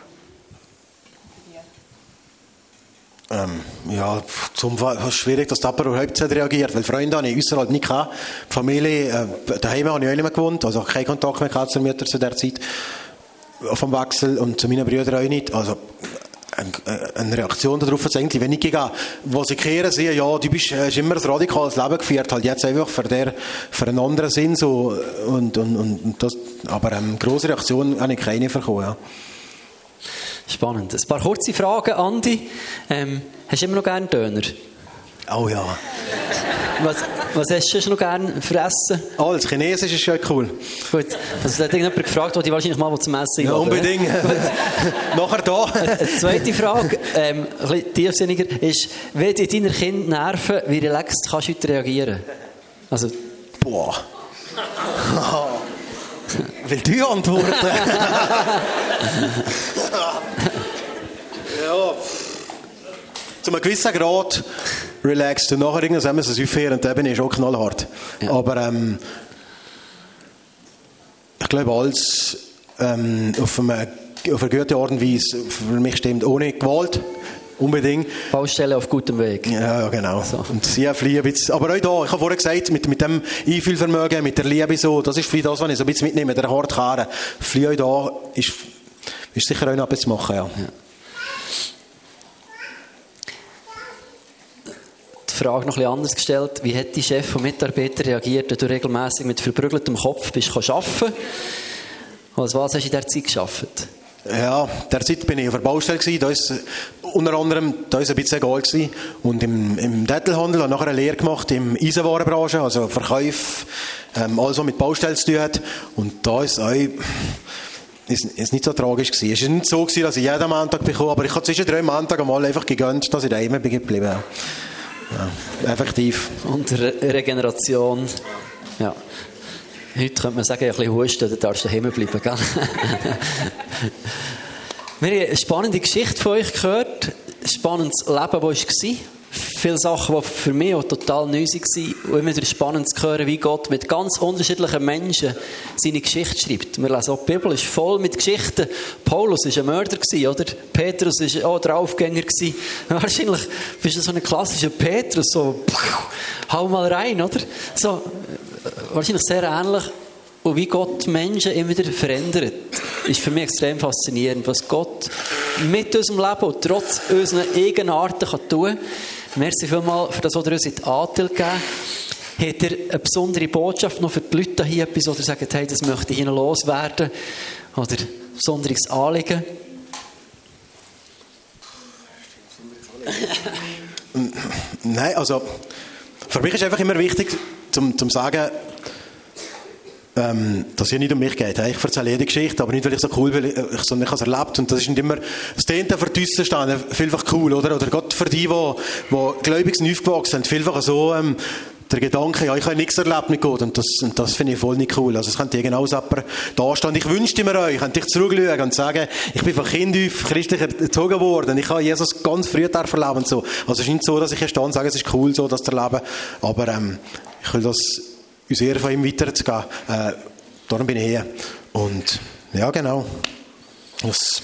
Speaker 2: Ähm, ja, zum ist schwierig, dass der Papa überhaupt reagiert, weil Freunde habe ich äußerhalb halt nicht gehabt. Familie, äh, daheim habe ich auch nicht mehr gewohnt, also keinen Kontakt mehr gehabt zur Mutter zu der Zeit vom Wechsel und zu meinen Brüdern auch nicht. Also eine Reaktion darauf es eigentlich wenig gegeben. Wo sie kehren, sehen, ja, du bist, hast immer ein radikales Leben geführt, halt jetzt einfach für, der, für einen anderen Sinn so und, und, und das, aber ähm, grosse Reaktion habe ich keine bekommen, ja.
Speaker 1: Spannend. Ein paar kurze Fragen, Andi. Ähm, hast du immer noch gerne Döner?
Speaker 2: Oh ja.
Speaker 1: Was, was hast du noch gerne fressen?
Speaker 2: Oh, das Chinesisch ist schon cool.
Speaker 1: Gut. Also, hat irgendjemand gefragt, die wahrscheinlich mal zum Essen
Speaker 2: Ja, unbedingt. Nachher da.
Speaker 1: Eine zweite Frage, ähm, ein bisschen tiefsinniger, ist, wenn die deiner Kind nerven, wie relaxed kannst du heute reagieren? Also,
Speaker 2: Boah. Will du antworten? ja. Zu einem gewissen Grad relaxed. Und nachher irgendwann müssen sie aufhören und eben ist auch knallhart. Ja. Aber ähm, ich glaube, alles ähm, auf, eine, auf eine gute Art und Weise für mich stimmt. Ohne Gewalt unbedingt.
Speaker 1: Baustelle auf gutem Weg.
Speaker 2: Ja, genau. Und sie fliehen ein bisschen. Aber auch da, ich habe vorher gesagt, mit, mit dem Einfühlvermögen, mit der Liebe so, das ist vielleicht das, was ich so ein bisschen mitnehme, der Hartkern. Fliehen auch da ist, ist sicher auch noch etwas zu machen, ja. ja.
Speaker 1: Frage noch bisschen anders gestellt. Wie hat die Chef und Mitarbeiter reagiert, wenn du regelmäßig mit verprügeltem Kopf bist arbeiten? Als was hast du in dieser Zeit gearbeitet?
Speaker 2: Ja, derzeit bin ich auf der Baustelle. Da ist unter anderem da ist ein bisschen egal gewesen. Und im, im Detailhandel habe ich nachher eine Lehre gemacht im Eisenwarenbranche, also Verkauf, ähm, alles was mit Baustellen zu tun hat. Und da ist auch ist, ist nicht so tragisch gewesen. Es war nicht so gewesen, dass ich jeden Montag bekomme, aber ich habe zwischen drei Montag einmal einfach gegönnt, dass ich daheim bin geblieben. Ja, effektiv.
Speaker 1: Und Re Regeneration. Ja. Heute könnte man sagen, ein bisschen husten, dann darfst du daheim bleiben, gell? Wir haben eine spannende Geschichte von euch gehört. Ein spannendes Leben, das war. Viele Sachen, die für mich auch total neu waren. Und immer wieder spannend zu hören, wie Gott mit ganz unterschiedlichen Menschen seine Geschichte schreibt. Wir lesen auch die Bibel, ist voll mit Geschichten. Paulus war ein Mörder, oder? Petrus war auch der Aufgänger. Wahrscheinlich bist du so ein klassischer Petrus, so, hau mal rein, oder? So, wahrscheinlich sehr ähnlich. Und wie Gott Menschen immer wieder verändert, ist für mich extrem faszinierend, was Gott mit unserem Leben und trotz unserer Eigenarten tun kann. Merci vielmals für das, was ihr uns in die Anteil gegeben Hat ihr eine besondere Botschaft noch für die Leute hier etwas, oder sagt, hey, das möchte ich ihnen loswerden? Oder ein besonderes Anliegen?
Speaker 2: Nein, also für mich ist einfach immer wichtig, zum, zum sagen, ähm, dass ja nicht um mich geht. Ich erzähle jede Geschichte, aber nicht, weil ich so cool bin, sondern ich habe es erlebt. Und das ist nicht immer, das klingt für die Außenstehenden vielfach cool, oder? Oder gerade für die, die, die gläubig aufgewachsen sind, vielfach so, ähm, der Gedanke, ja, ich habe nichts erlebt mit Gott und das, und das finde ich voll nicht cool. Also es könnte genauso jemand da stehen. Ich wünschte mir euch, könnte ich zurückschauen und sagen, ich bin von Kind auf christlich erzogen worden. Ich habe Jesus ganz früh erleben und so. Also es ist nicht so, dass ich hier stehe und sage, es ist cool so, das zu erleben. Aber ähm, ich will das uns eher von ihm weiterzugeben. Äh, darum bin ich hier. Und ja, genau. Das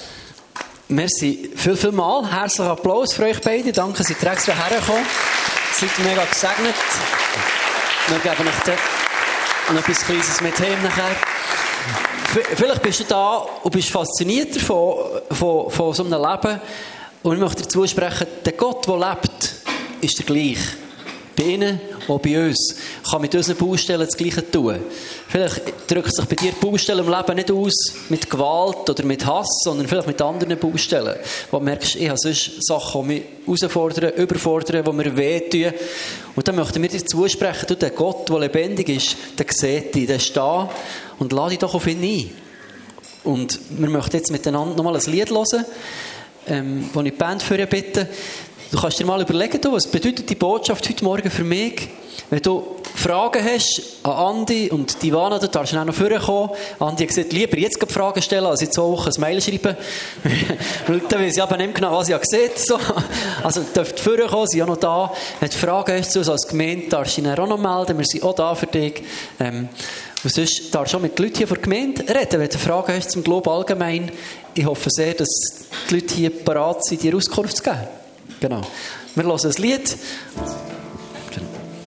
Speaker 1: Merci viel, viel mal. Herzlichen Applaus für euch beide. Danke, dass ihr extra hergekommen Seid mega gesegnet. Wir geben euch noch etwas Kleines mit heim nachher. Vielleicht bist du da und bist fasziniert davon, von, von so einem Leben. Und ich möchte dir zusprechen, der Gott, der lebt, ist der gleiche. Bei ihnen auch bei uns. Kann mit unseren Baustellen das Gleiche tun. Vielleicht drückt sich bei dir die Baustelle im Leben nicht aus mit Gewalt oder mit Hass, sondern vielleicht mit anderen Baustellen. Wo du merkst, ich habe sonst Sachen, die mich herausfordern, überfordern, die mir wehtun. Und dann möchten wir dir zusprechen, du, der Gott, der lebendig ist, der sieht dich, der ist da und lade dich doch auf ihn ein. Und wir möchten jetzt miteinander nochmal ein Lied hören, ähm, wo ich die Band für bitte. Du kannst dir mal überlegen, was bedeutet die Botschaft heute Morgen für mich? Wenn du Fragen hast an Andi und Divana, dann darfst du auch noch vorkommen. Andi hat gesagt, lieber jetzt Fragen stellen, als zwei Wochen ein Mail schreiben. Weil dann weiß ich aber nicht genau, was ich gesehen so. Also, dürft vorkommen, sind auch noch da. Wenn du Fragen hast zu uns als Gemeinde, darfst du dich auch noch melden. Wir sind auch da für dich. Ähm, und sonst darfst du auch mit den Leuten hier von der Gemeinde reden, wenn du Fragen hast zum Glob allgemein. Ich hoffe sehr, dass die Leute hier bereit sind, dir Auskunft zu geben. Genau. Wir hören ein Lied.